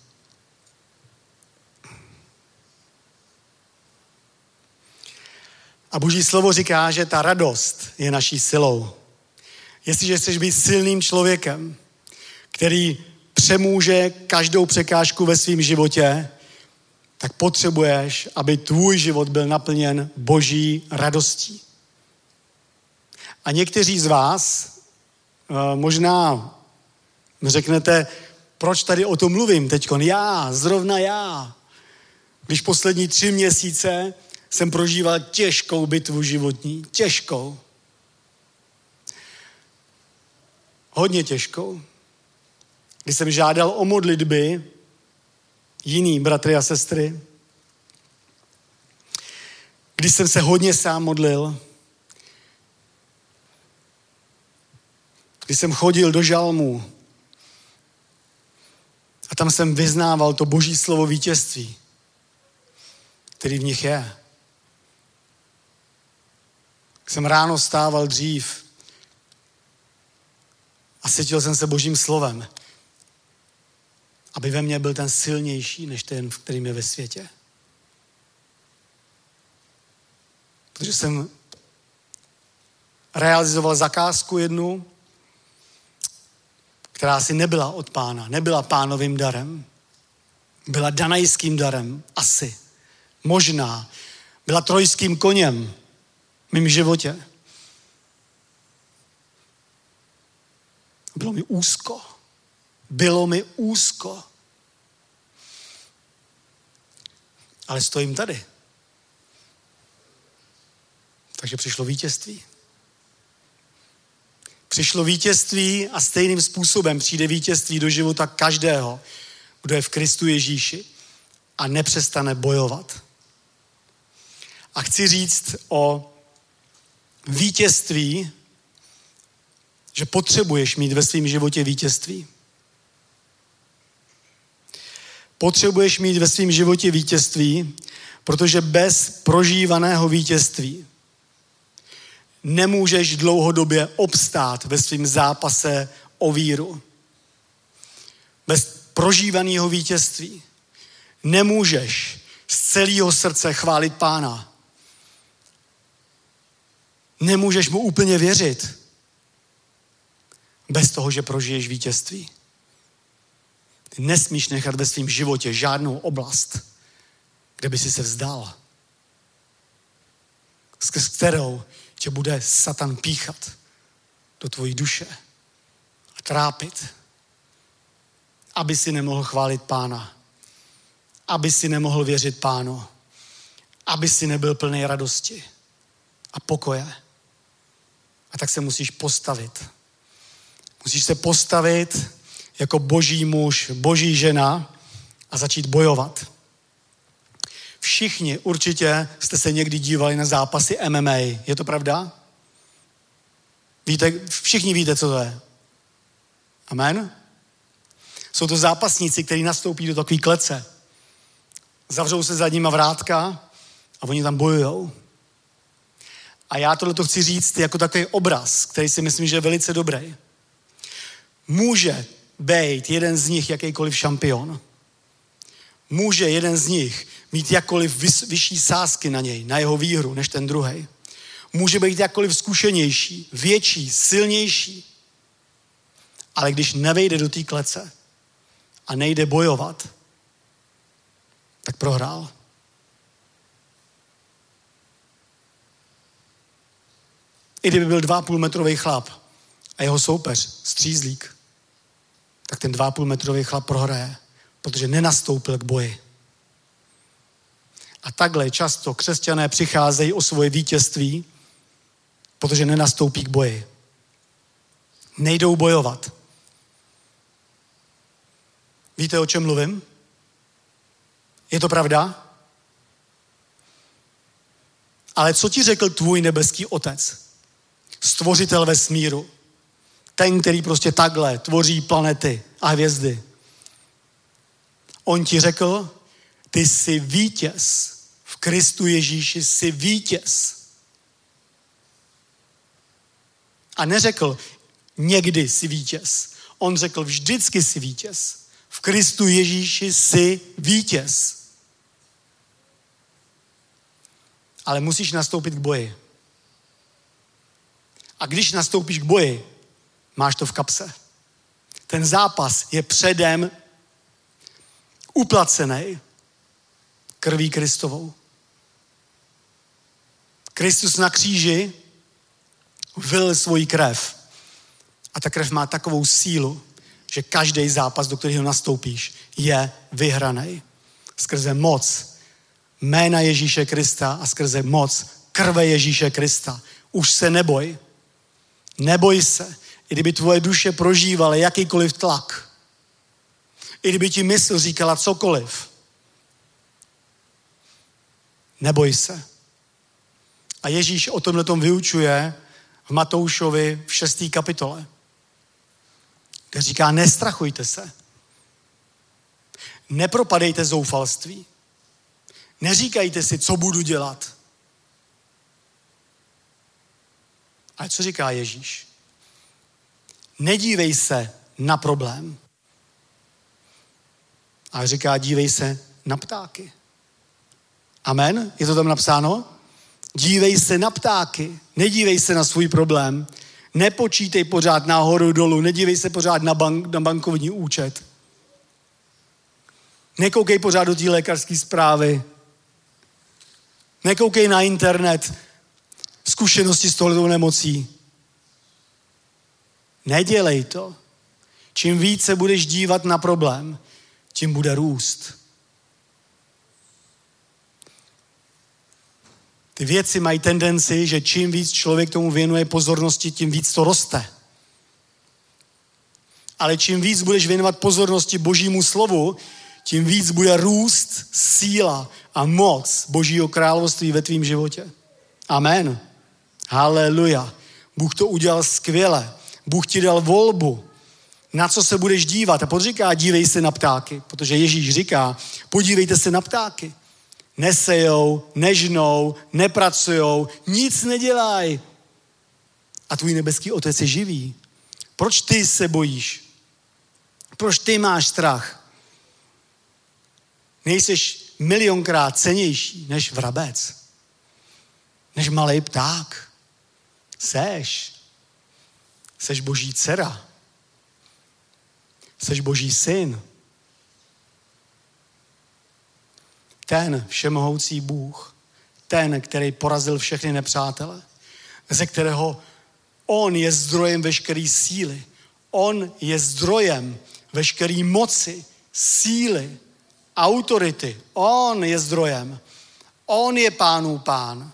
Speaker 2: A boží slovo říká, že ta radost je naší silou. Jestliže chceš být silným člověkem, který přemůže každou překážku ve svém životě, tak potřebuješ, aby tvůj život byl naplněn boží radostí. A někteří z vás eh, možná řeknete, proč tady o tom mluvím teď? Já, zrovna já. Když poslední tři měsíce jsem prožíval těžkou bitvu životní. Těžkou. Hodně těžkou. Když jsem žádal o modlitby jiný bratry a sestry, když jsem se hodně sám modlil, když jsem chodil do žalmu a tam jsem vyznával to boží slovo vítězství, který v nich je. Jsem ráno stával dřív a sytil jsem se božím slovem, aby ve mně byl ten silnější, než ten, v kterým je ve světě. Protože jsem realizoval zakázku jednu, která si nebyla od pána, nebyla pánovým darem. Byla danajským darem, asi. Možná. Byla trojským koněm v mém životě. Bylo mi úzko. Bylo mi úzko. Ale stojím tady. Takže přišlo vítězství. Přišlo vítězství a stejným způsobem přijde vítězství do života každého, kdo je v Kristu Ježíši a nepřestane bojovat. A chci říct o vítězství, že potřebuješ mít ve svém životě vítězství. Potřebuješ mít ve svém životě vítězství, protože bez prožívaného vítězství nemůžeš dlouhodobě obstát ve svém zápase o víru. Bez prožívaného vítězství nemůžeš z celého srdce chválit pána. Nemůžeš mu úplně věřit bez toho, že prožiješ vítězství. Ty nesmíš nechat ve svém životě žádnou oblast, kde by si se vzdal. S kterou tě bude Satan píchat do tvojí duše a trápit, aby si nemohl chválit pána, aby si nemohl věřit pánu, aby si nebyl plný radosti a pokoje. A tak se musíš postavit. Musíš se postavit jako boží muž, boží žena a začít bojovat. Všichni určitě jste se někdy dívali na zápasy MMA. Je to pravda? Víte, všichni víte, co to je. Amen? Jsou to zápasníci, kteří nastoupí do takové klece. Zavřou se zadníma vrátka a oni tam bojujou. A já tohle to chci říct jako takový obraz, který si myslím, že je velice dobrý. Může být jeden z nich jakýkoliv šampion. Může jeden z nich mít jakkoliv vys, vyšší sázky na něj, na jeho výhru, než ten druhý. Může být jakkoliv zkušenější, větší, silnější. Ale když nevejde do té klece a nejde bojovat, tak prohrál. I kdyby byl 2,5 metrový chlap a jeho soupeř, střízlík, tak ten 2,5 metrový chlap prohraje, protože nenastoupil k boji. A takhle často křesťané přicházejí o svoje vítězství, protože nenastoupí k boji. Nejdou bojovat. Víte, o čem mluvím? Je to pravda? Ale co ti řekl tvůj nebeský otec? Stvořitel vesmíru. Ten, který prostě takhle tvoří planety a hvězdy. On ti řekl, ty jsi vítěz. V Kristu Ježíši jsi vítěz. A neřekl, někdy jsi vítěz. On řekl, vždycky jsi vítěz. V Kristu Ježíši jsi vítěz. Ale musíš nastoupit k boji. A když nastoupíš k boji, máš to v kapse. Ten zápas je předem uplacený krví Kristovou. Kristus na kříži vylil svoji krev. A ta krev má takovou sílu, že každý zápas, do kterého nastoupíš, je vyhraný. Skrze moc jména Ježíše Krista a skrze moc krve Ježíše Krista. Už se neboj. Neboj se. I kdyby tvoje duše prožívala jakýkoliv tlak. I kdyby ti mysl říkala cokoliv. Neboj se. A Ježíš o tomhle tom vyučuje v Matoušovi v šestý kapitole kde říká, nestrachujte se. Nepropadejte zoufalství. Neříkajte si, co budu dělat. Ale co říká Ježíš? Nedívej se na problém. A říká, dívej se na ptáky. Amen? Je to tam napsáno? Dívej se na ptáky, nedívej se na svůj problém. Nepočítej pořád nahoru dolů, nedívej se pořád na, bank, na bankovní účet. Nekoukej pořád do té lékařské zprávy. Nekoukej na internet zkušenosti s tohletou nemocí. Nedělej to. Čím více budeš dívat na problém, tím bude růst. Ty věci mají tendenci, že čím víc člověk tomu věnuje pozornosti, tím víc to roste. Ale čím víc budeš věnovat pozornosti Božímu slovu, tím víc bude růst síla a moc Božího království ve tvém životě. Amen. Haleluja. Bůh to udělal skvěle. Bůh ti dal volbu, na co se budeš dívat. A podříká, dívej se na ptáky, protože Ježíš říká, podívejte se na ptáky nesejou, nežnou, nepracujou, nic nedělají. A tvůj nebeský otec je živý. Proč ty se bojíš? Proč ty máš strach? Nejseš milionkrát cenější než vrabec, než malý pták. Seš. Seš boží dcera. Seš boží syn. ten všemohoucí Bůh, ten, který porazil všechny nepřátele, ze kterého on je zdrojem veškeré síly. On je zdrojem veškeré moci, síly, autority. On je zdrojem. On je pánů pán.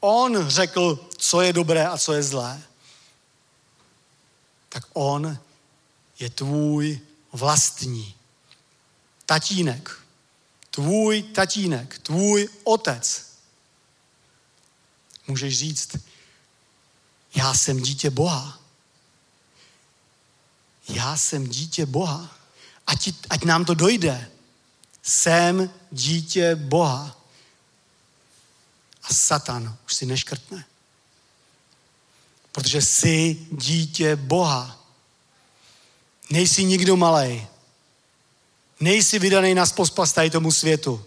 Speaker 2: On řekl, co je dobré a co je zlé. Tak on je tvůj vlastní tatínek tvůj tatínek, tvůj otec. Můžeš říct, já jsem dítě Boha. Já jsem dítě Boha. Ať, ať nám to dojde. Jsem dítě Boha. A Satan už si neškrtne. Protože jsi dítě Boha. Nejsi nikdo malej. Nejsi vydaný na pospas tady tomu světu.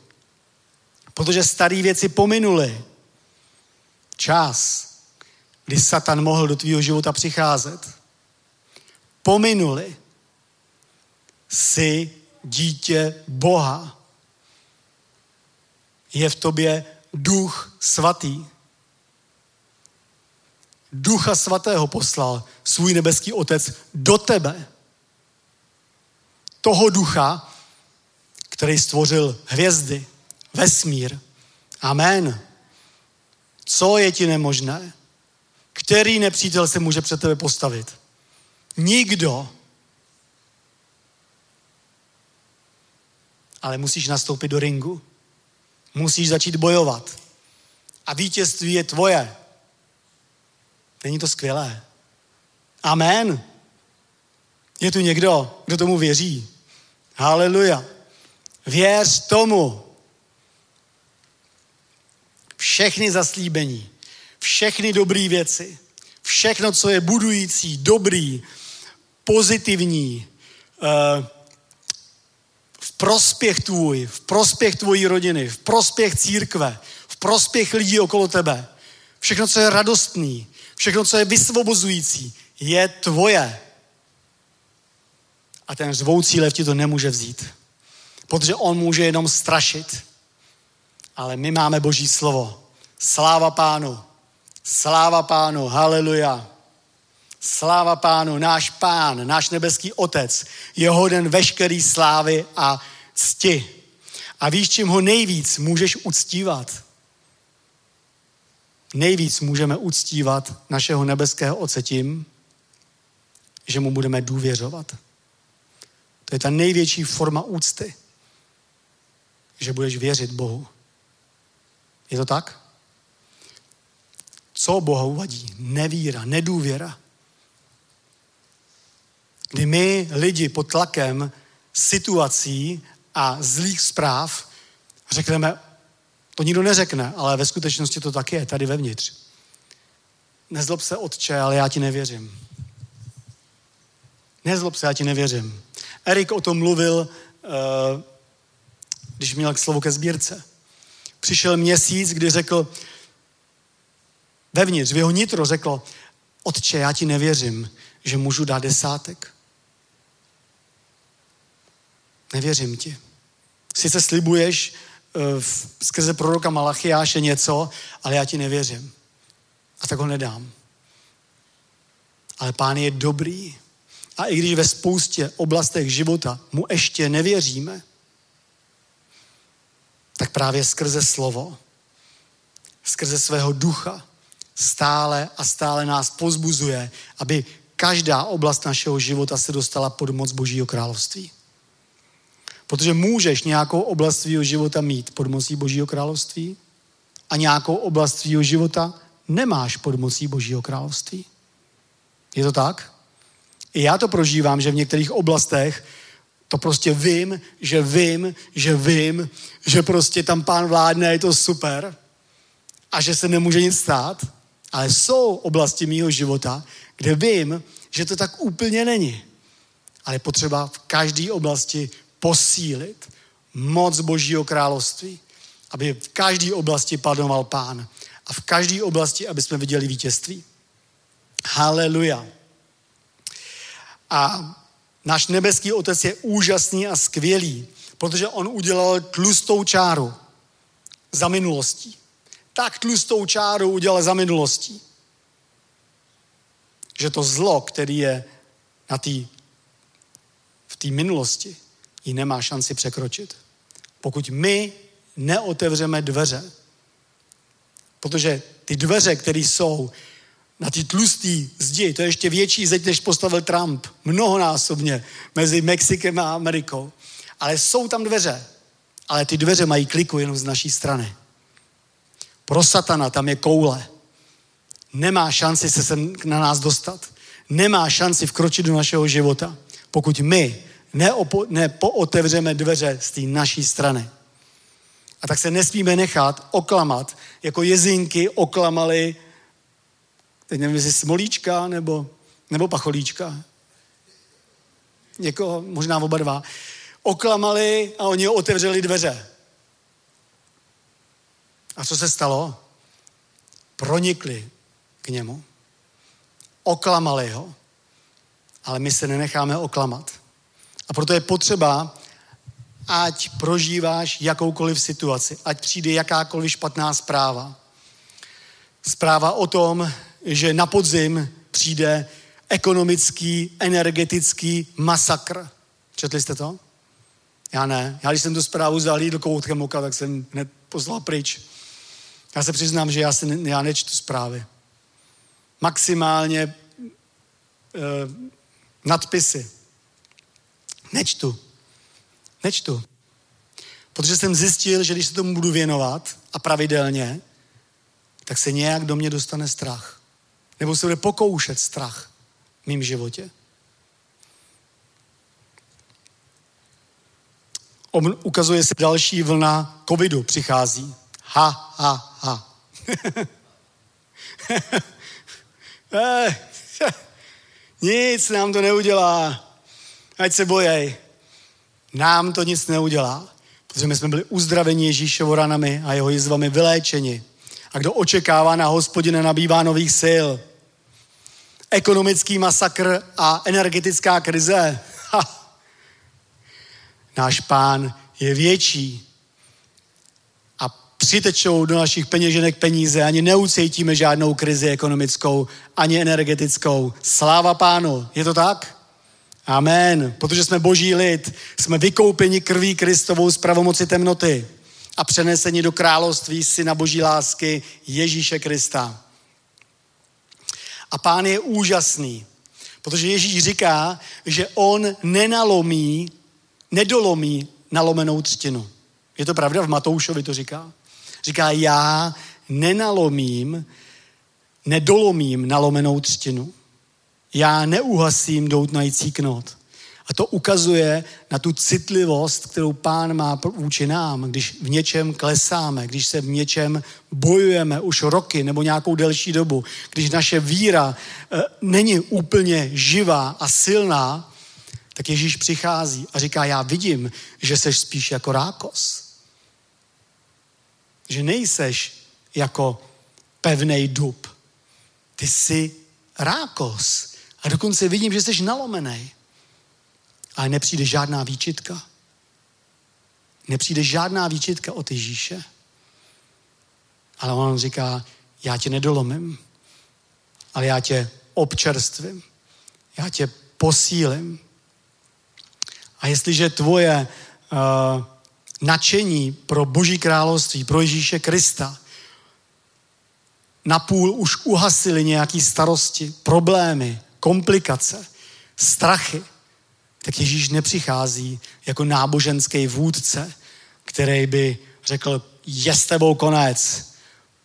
Speaker 2: Protože staré věci pominuly. Čas, kdy Satan mohl do tvýho života přicházet. Pominuli. Jsi dítě Boha. Je v tobě duch svatý. Ducha Svatého poslal svůj nebeský Otec do tebe. Toho ducha, který stvořil hvězdy, vesmír. Amen. Co je ti nemožné? Který nepřítel se může před tebe postavit? Nikdo. Ale musíš nastoupit do ringu. Musíš začít bojovat. A vítězství je tvoje. Není to skvělé? Amen. Je tu někdo, kdo tomu věří? Haleluja. Věř tomu. Všechny zaslíbení, všechny dobré věci, všechno, co je budující, dobrý, pozitivní, uh, v prospěch tvůj, v prospěch tvojí rodiny, v prospěch církve, v prospěch lidí okolo tebe. Všechno, co je radostný, všechno, co je vysvobozující, je tvoje. A ten řvoucí lev ti to nemůže vzít. Protože on může jenom strašit. Ale my máme Boží slovo. Sláva pánu. Sláva pánu. Haleluja. Sláva pánu. Náš pán, náš nebeský otec je hoden veškerý slávy a cti. A víš, čím ho nejvíc můžeš uctívat? Nejvíc můžeme uctívat našeho nebeského Otce tím, že mu budeme důvěřovat. To je ta největší forma úcty, že budeš věřit Bohu. Je to tak? Co Bohu vadí? Nevíra, nedůvěra. Kdy my lidi pod tlakem situací a zlých zpráv řekneme, to nikdo neřekne, ale ve skutečnosti to tak je, tady vevnitř. Nezlob se, otče, ale já ti nevěřím. Nezlob se, já ti nevěřím. Erik o tom mluvil, eh, když měl k slovu ke sbírce. Přišel měsíc, kdy řekl, vevnitř, v jeho nitro řekl, otče, já ti nevěřím, že můžu dát desátek. Nevěřím ti. Sice slibuješ, Eh, skrze proroka Malachiáše něco, ale já ti nevěřím. A tak ho nedám. Ale pán je dobrý. A i když ve spoustě oblastech života mu ještě nevěříme, tak právě skrze slovo, skrze svého ducha stále a stále nás pozbuzuje, aby každá oblast našeho života se dostala pod moc Božího království. Protože můžeš nějakou oblast svého života mít pod mocí Božího království a nějakou oblast svého života nemáš pod mocí Božího království. Je to tak? I já to prožívám, že v některých oblastech to prostě vím, že vím, že vím, že prostě tam pán vládne, je to super a že se nemůže nic stát. Ale jsou oblasti mýho života, kde vím, že to tak úplně není. Ale potřeba v každé oblasti posílit moc Božího království, aby v každé oblasti panoval pán a v každé oblasti, aby jsme viděli vítězství. Haleluja. A náš nebeský otec je úžasný a skvělý, protože on udělal tlustou čáru za minulostí. Tak tlustou čáru udělal za minulostí, že to zlo, který je na tý, v té minulosti, ji nemá šanci překročit. Pokud my neotevřeme dveře, protože ty dveře, které jsou na ty tlustý zdi, to je ještě větší zeď, než postavil Trump, mnohonásobně mezi Mexikem a Amerikou. Ale jsou tam dveře, ale ty dveře mají kliku jenom z naší strany. Pro satana tam je koule. Nemá šanci se sem na nás dostat. Nemá šanci vkročit do našeho života, pokud my neopo, nepootevřeme dveře z té naší strany. A tak se nesmíme nechat oklamat, jako jezinky oklamali, teď nevím, jestli smolíčka nebo, nebo pacholíčka. Někoho, možná oba dva. Oklamali a oni otevřeli dveře. A co se stalo? Pronikli k němu. Oklamali ho. Ale my se nenecháme oklamat. A proto je potřeba, ať prožíváš jakoukoliv situaci, ať přijde jakákoliv špatná zpráva. Zpráva o tom, že na podzim přijde ekonomický, energetický masakr. Četli jste to? Já ne. Já když jsem tu zprávu zahlídl koutkem oka, tak jsem hned poslal pryč. Já se přiznám, že já, se, já nečtu zprávy. Maximálně e, nadpisy. Nečtu. Nečtu. Protože jsem zjistil, že když se tomu budu věnovat a pravidelně, tak se nějak do mě dostane strach. Nebo se bude pokoušet strach v mým životě. ukazuje se další vlna covidu přichází. Ha, ha, ha. [LAUGHS] Eh, [LAUGHS] nic nám to neudělá. Ať se bojej. Nám to nic neudělá. Protože my jsme byli uzdraveni Ježíšovo ranami a jeho jizvami vyléčeni. A kdo očekává na hospodina, nabývá nových sil. Ekonomický masakr a energetická krize. Ha. Náš pán je větší a přitečou do našich peněženek peníze, ani neucítíme žádnou krizi ekonomickou, ani energetickou. Sláva pánu, je to tak? Amen. Protože jsme boží lid, jsme vykoupeni krví Kristovou z pravomoci temnoty a přeneseni do království syna boží lásky Ježíše Krista. A pán je úžasný, protože Ježíš říká, že on nenalomí nedolomí nalomenou třtinu. Je to pravda? V Matoušovi to říká. Říká, já nenalomím, nedolomím nalomenou třtinu. Já neuhasím doutnající knot. A to ukazuje na tu citlivost, kterou pán má vůči nám, když v něčem klesáme, když se v něčem bojujeme už roky nebo nějakou delší dobu, když naše víra e, není úplně živá a silná, tak Ježíš přichází a říká, já vidím, že seš spíš jako rákos. Že nejseš jako pevný dub. Ty jsi rákos. A dokonce vidím, že jsi nalomený. Ale nepřijde žádná výčitka. Nepřijde žádná výčitka od Ježíše. Ale on říká, já tě nedolomím, ale já tě občerstvím. Já tě posílím. A jestliže tvoje uh, nadšení pro Boží království, pro Ježíše Krista, napůl už uhasily nějaké starosti, problémy, komplikace, strachy, tak Ježíš nepřichází jako náboženský vůdce, který by řekl, je s tebou konec,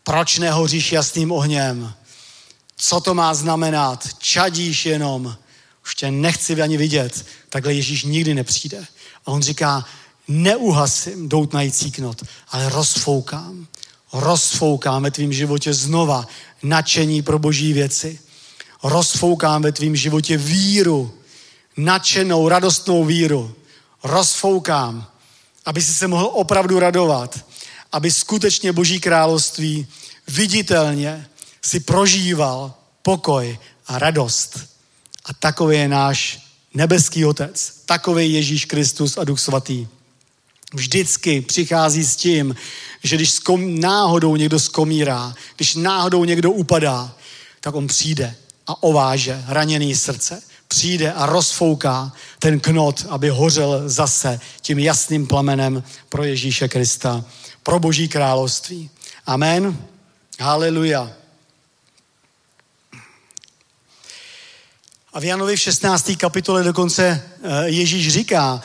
Speaker 2: proč nehoříš jasným ohněm, co to má znamenat, čadíš jenom, už tě nechci ani vidět. Takhle Ježíš nikdy nepřijde. A on říká, neuhasím doutnající knot, ale rozfoukám. Rozfoukám ve tvým životě znova nadšení pro boží věci. Rozfoukám ve tvým životě víru, nadšenou, radostnou víru. Rozfoukám, aby si se mohl opravdu radovat, aby skutečně Boží království viditelně si prožíval pokoj a radost. A takový je náš nebeský Otec. Takový Ježíš Kristus a Duch Svatý. Vždycky přichází s tím, že když náhodou někdo skomírá, když náhodou někdo upadá, tak on přijde a ováže raněný srdce. Přijde a rozfouká ten knot, aby hořel zase tím jasným plamenem pro Ježíše Krista, pro Boží království. Amen. Haleluja. A v Janovi v 16. kapitole dokonce eh, Ježíš říká,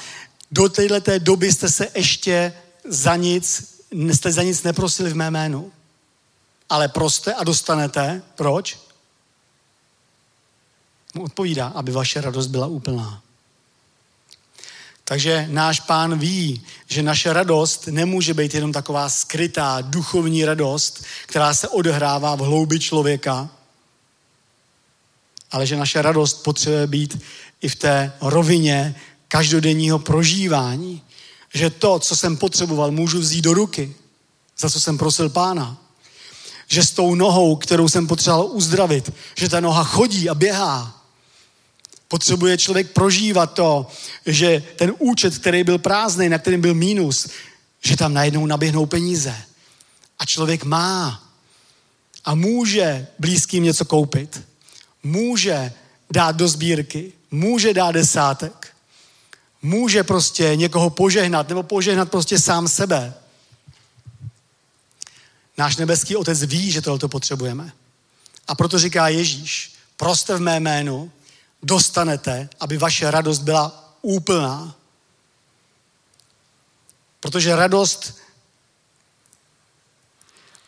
Speaker 2: do této doby jste se ještě za nic, jste za nic neprosili v mé jménu. Ale proste a dostanete. Proč? Mu odpovídá, aby vaše radost byla úplná. Takže náš pán ví, že naše radost nemůže být jenom taková skrytá duchovní radost, která se odehrává v hloubi člověka, ale že naše radost potřebuje být i v té rovině každodenního prožívání. Že to, co jsem potřeboval, můžu vzít do ruky, za co jsem prosil pána. Že s tou nohou, kterou jsem potřeboval uzdravit, že ta noha chodí a běhá. Potřebuje člověk prožívat to, že ten účet, který byl prázdný, na kterým byl mínus, že tam najednou naběhnou peníze. A člověk má. a může blízkým něco koupit, může dát do sbírky, může dát desátek, může prostě někoho požehnat nebo požehnat prostě sám sebe. Náš nebeský otec ví, že tohle potřebujeme. A proto říká Ježíš, proste v mé jménu, dostanete, aby vaše radost byla úplná. Protože radost,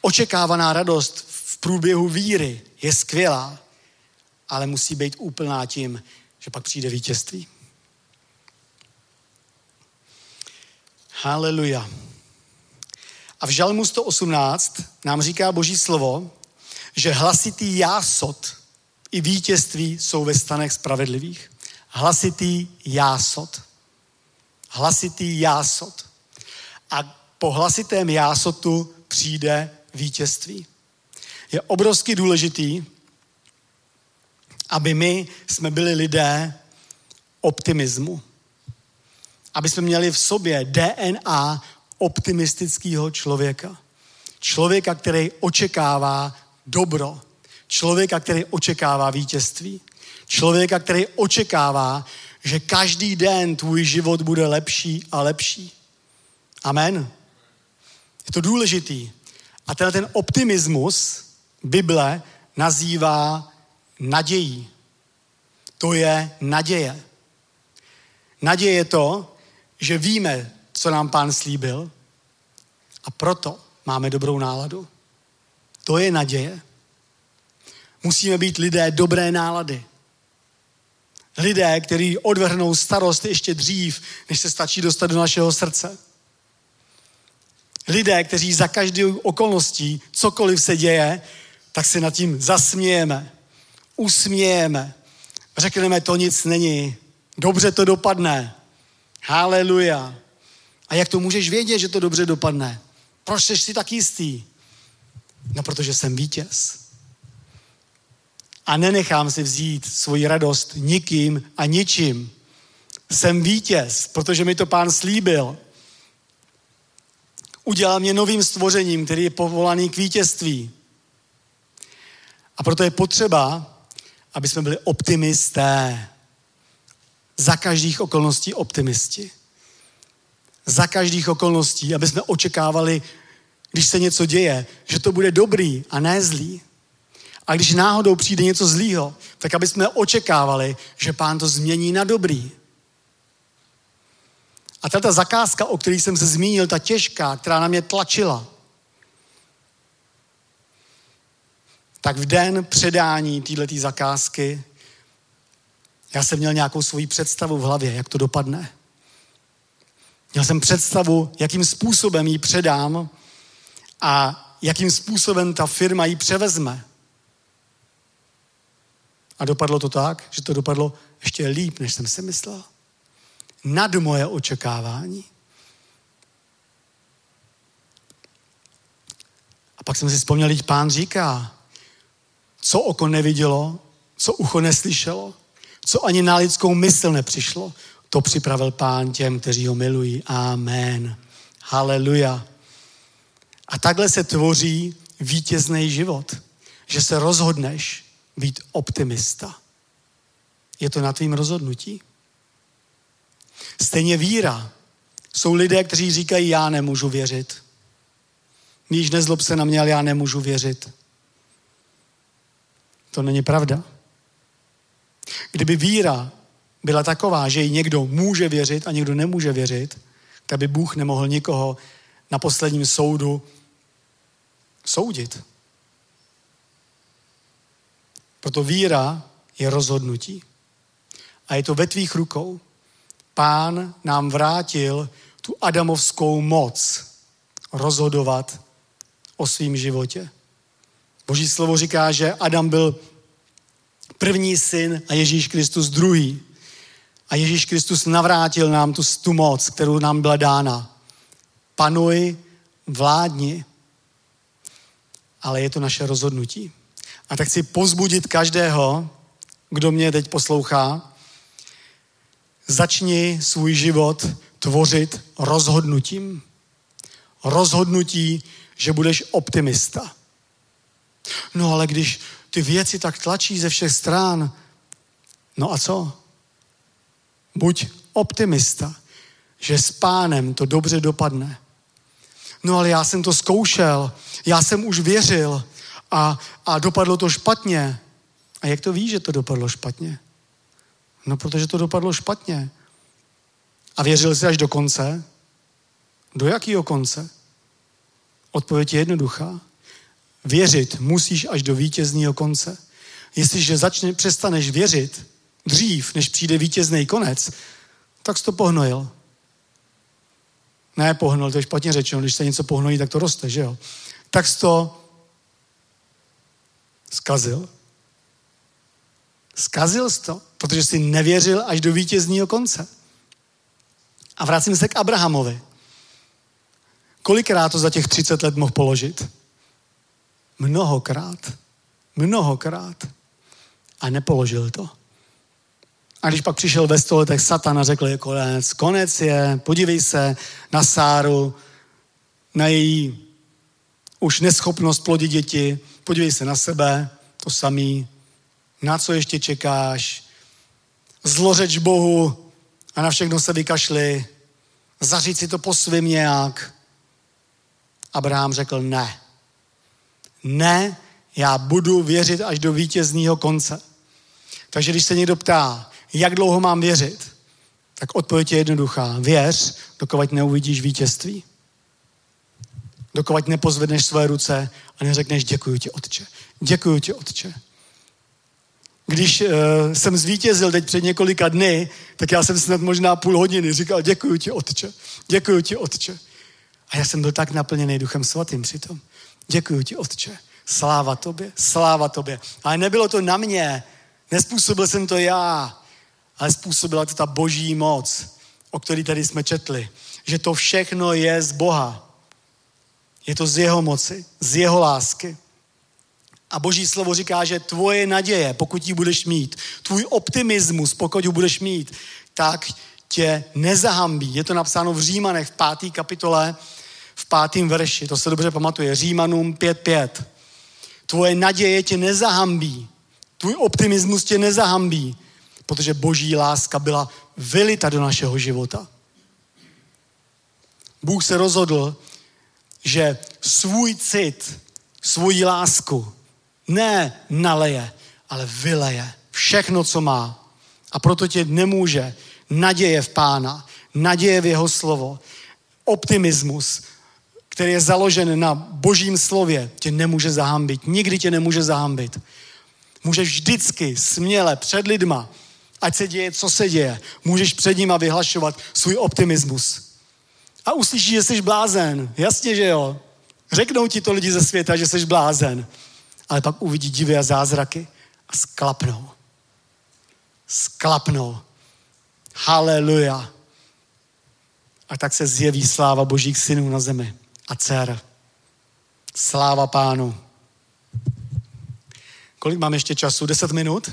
Speaker 2: očekávaná radost v průběhu víry je skvělá, ale musí být úplná tím, že pak přijde vítězství. Haleluja. A v Žalmu 118 nám říká Boží slovo, že hlasitý jásot i vítězství jsou ve stanech spravedlivých. Hlasitý jásot. Hlasitý jásot. A po hlasitém jásotu přijde vítězství. Je obrovsky důležitý, aby my jsme byli lidé optimismu. Aby jsme měli v sobě DNA optimistického člověka. Člověka, který očekává dobro. Člověka, který očekává vítězství. Člověka, který očekává, že každý den tvůj život bude lepší a lepší. Amen. Je to důležitý. A ten, ten optimismus Bible nazývá nadějí. To je naděje. Naděje je to, že víme, co nám pán slíbil a proto máme dobrou náladu. To je naděje. Musíme být lidé dobré nálady. Lidé, kteří odvrhnou starost ještě dřív, než se stačí dostat do našeho srdce. Lidé, kteří za každou okolností, cokoliv se děje, tak se nad tím zasmějeme, usmějeme, řekneme, to nic není, dobře to dopadne. Haleluja. A jak to můžeš vědět, že to dobře dopadne? Proč jsi si tak jistý? No, protože jsem vítěz. A nenechám si vzít svoji radost nikým a ničím. Jsem vítěz, protože mi to pán slíbil. Udělal mě novým stvořením, který je povolaný k vítězství. A proto je potřeba, aby jsme byli optimisté. Za každých okolností optimisti. Za každých okolností, aby jsme očekávali, když se něco děje, že to bude dobrý a ne zlý. A když náhodou přijde něco zlýho, tak aby jsme očekávali, že pán to změní na dobrý. A tato zakázka, o které jsem se zmínil, ta těžká, která na mě tlačila, tak v den předání této zakázky já jsem měl nějakou svoji představu v hlavě, jak to dopadne. Měl jsem představu, jakým způsobem ji předám a jakým způsobem ta firma ji převezme. A dopadlo to tak, že to dopadlo ještě líp, než jsem si myslel. Nad moje očekávání. A pak jsem si vzpomněl, že pán říká, co oko nevidělo, co ucho neslyšelo, co ani na lidskou mysl nepřišlo, to připravil pán těm, kteří ho milují. Amen. Haleluja. A takhle se tvoří vítězný život. Že se rozhodneš být optimista. Je to na tvým rozhodnutí. Stejně víra. Jsou lidé, kteří říkají, já nemůžu věřit. Víš, nezlob se na mě, ale já nemůžu věřit. To není pravda. Kdyby víra byla taková, že ji někdo může věřit a někdo nemůže věřit, tak by Bůh nemohl nikoho na posledním soudu soudit. Proto víra je rozhodnutí. A je to ve tvých rukou. Pán nám vrátil tu adamovskou moc rozhodovat o svém životě. Boží slovo říká, že Adam byl první syn a Ježíš Kristus druhý. A Ježíš Kristus navrátil nám tu, tu moc, kterou nám byla dána. Panuj, vládni, ale je to naše rozhodnutí. A tak chci pozbudit každého, kdo mě teď poslouchá, začni svůj život tvořit rozhodnutím. Rozhodnutí, že budeš optimista. No ale když ty věci tak tlačí ze všech stran, no a co? Buď optimista, že s pánem to dobře dopadne. No ale já jsem to zkoušel, já jsem už věřil a, a dopadlo to špatně. A jak to víš, že to dopadlo špatně? No, protože to dopadlo špatně. A věřil jsi až do konce? Do jakého konce? Odpověď je jednoduchá. Věřit musíš až do vítězného konce. Jestliže začne, přestaneš věřit dřív, než přijde vítězný konec, tak jsi to pohnojil. Ne pohnul, to je špatně řečeno, když se něco pohnojí, tak to roste, že jo? Tak jsi to zkazil. Zkazil jsi to, protože jsi nevěřil až do vítězního konce. A vracím se k Abrahamovi. Kolikrát to za těch 30 let mohl položit? Mnohokrát. Mnohokrát. A nepoložil to. A když pak přišel ve stole, tak Satan a řekl, je konec. Konec je, podívej se na Sáru, na její už neschopnost plodit děti, podívej se na sebe, to samý, na co ještě čekáš, zlořeč Bohu a na všechno se vykašli, zaříct si to po svým nějak. Abraham řekl ne. Ne, já budu věřit až do vítězního konce. Takže když se někdo ptá, jak dlouho mám věřit, tak odpověď je jednoduchá. Věř, dokud neuvidíš vítězství. Dokud nepozvedneš své ruce a neřekneš děkuji ti, Otče. Děkuji ti, Otče. Když uh, jsem zvítězil teď před několika dny, tak já jsem snad možná půl hodiny říkal děkuji ti, Otče. Děkuji ti, Otče. A já jsem byl tak naplněný Duchem Svatým přitom. Děkuji ti, Otče. Sláva tobě, sláva tobě. Ale nebylo to na mě. Nespůsobil jsem to já, ale způsobila to ta boží moc, o který tady jsme četli. Že to všechno je z Boha. Je to z jeho moci, z jeho lásky. A boží slovo říká, že tvoje naděje, pokud ji budeš mít, tvůj optimismus, pokud ji budeš mít, tak tě nezahambí. Je to napsáno v Římanech v páté kapitole, v pátém verši. To se dobře pamatuje. Římanům 5.5. Tvoje naděje tě nezahambí. Tvůj optimismus tě nezahambí, protože boží láska byla vylita do našeho života. Bůh se rozhodl, že svůj cit, svůj lásku ne naleje, ale vyleje všechno, co má. A proto tě nemůže naděje v Pána, naděje v jeho slovo, optimismus, který je založen na božím slově, tě nemůže zahambit. Nikdy tě nemůže zahambit. Můžeš vždycky směle před lidma, ať se děje, co se děje, můžeš před nima vyhlašovat svůj optimismus. A uslyšíš, že jsi blázen. Jasně, že jo. Řeknou ti to lidi ze světa, že jsi blázen. Ale pak uvidí divy a zázraky a sklapnou. Sklapnou. Haleluja. A tak se zjeví sláva božích synů na zemi a dcer. Sláva pánu. Kolik mám ještě času? Deset minut?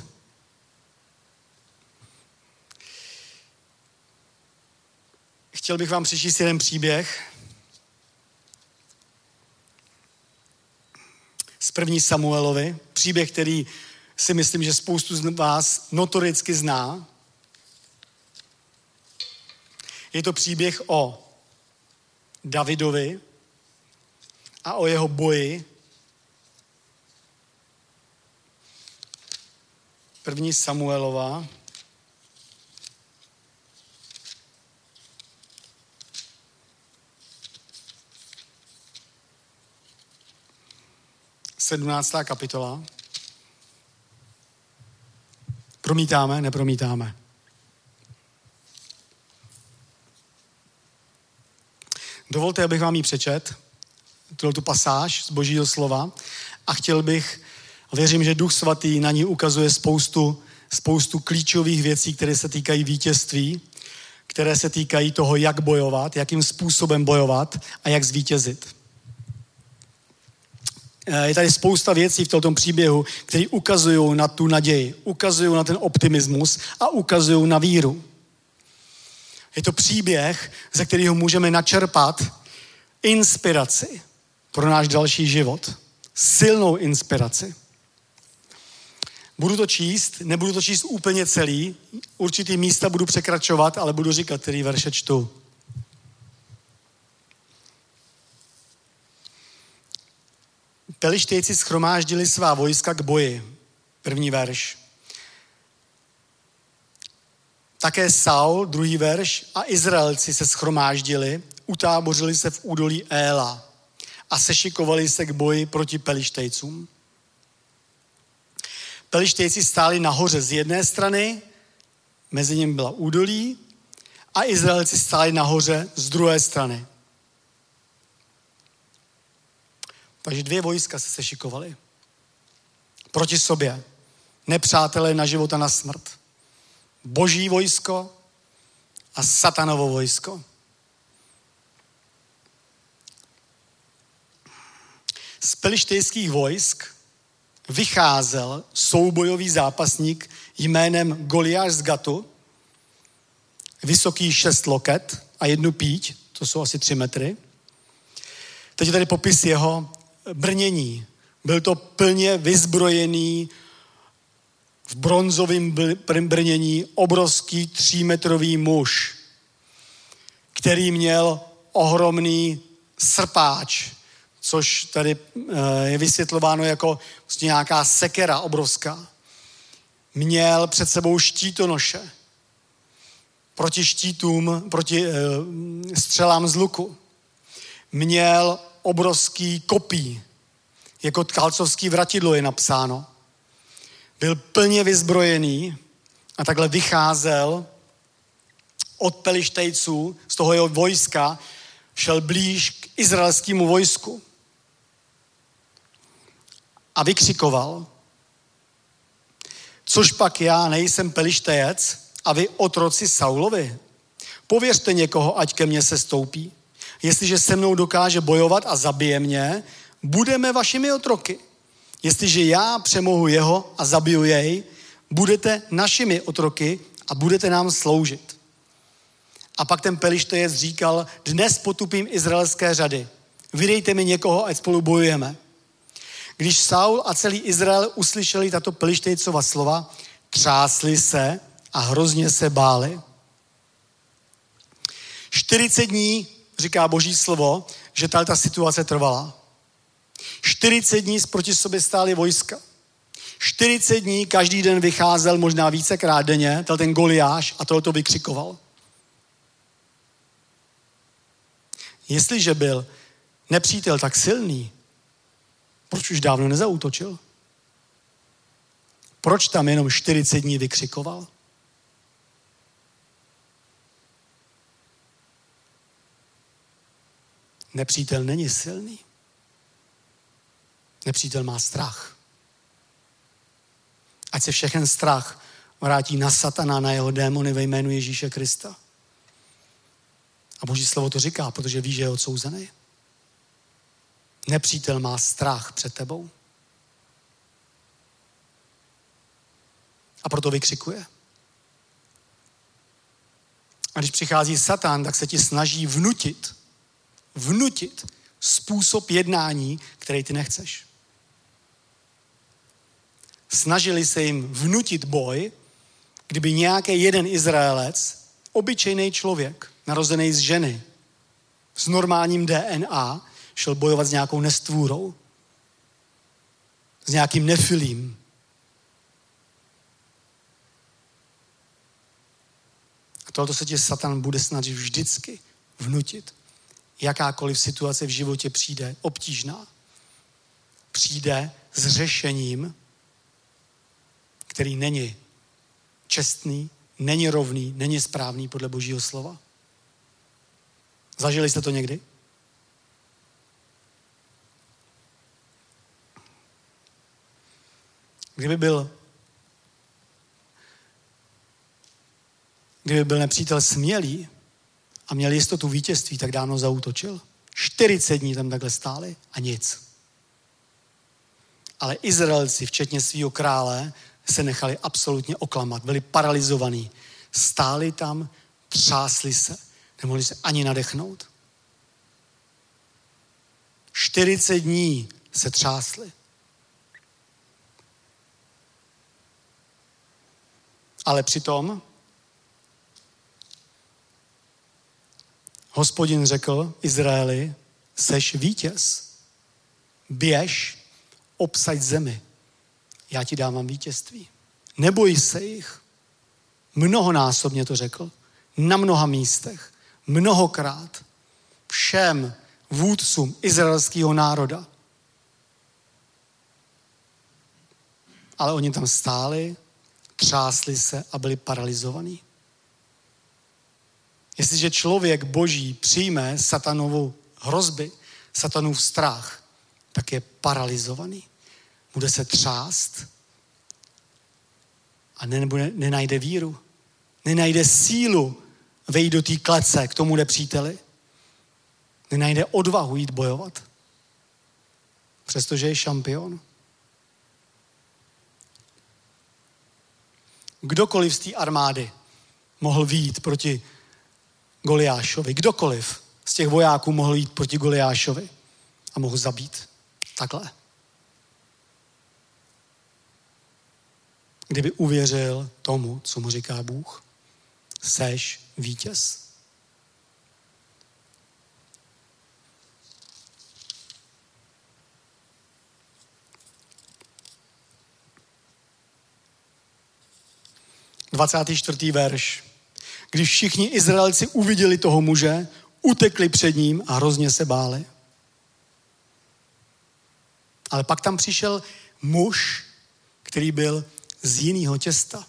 Speaker 2: Chtěl bych vám přečíst jeden příběh. Z první Samuelovi. Příběh, který si myslím, že spoustu z vás notoricky zná. Je to příběh o Davidovi a o jeho boji. První Samuelova. 17. kapitola. Promítáme, nepromítáme. Dovolte, abych vám ji přečet, tuto tu pasáž z božího slova a chtěl bych, věřím, že Duch Svatý na ní ukazuje spoustu, spoustu klíčových věcí, které se týkají vítězství, které se týkají toho, jak bojovat, jakým způsobem bojovat a jak zvítězit. Eh, je tady spousta věcí v tomto příběhu, které ukazují na tu naději, ukazují na ten optimismus a ukazují na víru. Je to příběh, ze kterého můžeme načerpat inspiraci pro náš další život. silnou inspiraci. Budu to číst, nebudu to číst úplně celý, určitý místa budu překračovat, ale budu říkat, který verše čtu. Pelištejci schromáždili svá vojska k boji. První verš. Také Saul, druhý verš, a Izraelci se schromáždili, utábořili se v údolí Éla a sešikovali se k boji proti Pelištejcům. Pelištejci stáli nahoře z jedné strany, mezi nimi byla údolí, a Izraelci stáli nahoře z druhé strany. Takže dvě vojska se sešikovaly. Proti sobě. Nepřátelé na život a na smrt. Boží vojsko a satanovo vojsko. Z pelištejských vojsk vycházel soubojový zápasník jménem Goliáš z Gatu, vysoký šest loket a jednu píť, to jsou asi tři metry. Teď je tady popis jeho brnění. Byl to plně vyzbrojený v bronzovém brnění obrovský třímetrový muž, který měl ohromný srpáč, což tady eh, je vysvětlováno jako vlastně nějaká sekera obrovská. Měl před sebou štítonoše proti štítům, proti e, střelám z luku. Měl obrovský kopí, jako tkalcovský vratidlo je napsáno. Byl plně vyzbrojený a takhle vycházel od pelištejců, z toho jeho vojska, šel blíž k izraelskému vojsku a vykřikoval, což pak já nejsem pelištejec a vy otroci Saulovi. Pověřte někoho, ať ke mně se stoupí. Jestliže se mnou dokáže bojovat a zabije mě, budeme vašimi otroky. Jestliže já přemohu jeho a zabiju jej, budete našimi otroky a budete nám sloužit. A pak ten pelištejec říkal, dnes potupím izraelské řady. Vydejte mi někoho, ať spolu bojujeme. Když Saul a celý Izrael uslyšeli tato pelištejcova slova, třásli se a hrozně se báli. 40 dní, říká boží slovo, že tady ta situace trvala. 40 dní proti sobě stály vojska. 40 dní každý den vycházel možná vícekrát denně, ten Goliáš a tohle to vykřikoval. Jestliže byl nepřítel tak silný, proč už dávno nezautočil? Proč tam jenom 40 dní vykřikoval? Nepřítel není silný. Nepřítel má strach. Ať se všechen strach vrátí na satana, na jeho démony ve jménu Ježíše Krista. A Boží slovo to říká, protože ví, že je odsouzený. Nepřítel má strach před tebou. A proto vykřikuje. A když přichází Satan, tak se ti snaží vnutit, vnutit způsob jednání, který ty nechceš. Snažili se jim vnutit boj, kdyby nějaký jeden Izraelec, obyčejný člověk, narozený z ženy, s normálním DNA, šel bojovat s nějakou nestvůrou, s nějakým nefilím. A tohoto se tě Satan bude snažit vždycky vnutit. Jakákoliv situace v životě přijde obtížná, přijde s řešením, který není čestný, není rovný, není správný podle Božího slova. Zažili jste to někdy? Kdyby byl kdyby byl nepřítel smělý a měl jistotu vítězství, tak dávno zautočil. 40 dní tam takhle stáli a nic. Ale Izraelci, včetně svého krále, se nechali absolutně oklamat. Byli paralizovaní. Stáli tam, třásli se. Nemohli se ani nadechnout. 40 dní se třásly. Ale přitom hospodin řekl Izraeli, seš vítěz, běž, obsaď zemi, já ti dávám vítězství. Neboj se jich. Mnohonásobně to řekl. Na mnoha místech. Mnohokrát. Všem vůdcům izraelského národa. Ale oni tam stáli, třásli se a byli paralizovaní. Jestliže člověk boží přijme satanovou hrozby, satanův strach, tak je paralizovaný. Bude se třást a nebude, nenajde víru. Nenajde sílu vejít do té klece k tomu příteli. Nenajde odvahu jít bojovat. Přestože je šampion. Kdokoliv z té armády mohl výjít proti Goliášovi. Kdokoliv z těch vojáků mohl jít proti Goliášovi a mohl zabít. Takhle. Kdyby uvěřil tomu, co mu říká Bůh, seš vítěz. Dvacátý čtvrtý verš. Když všichni Izraelci uviděli toho muže, utekli před ním a hrozně se báli. Ale pak tam přišel muž, který byl z jiného těsta.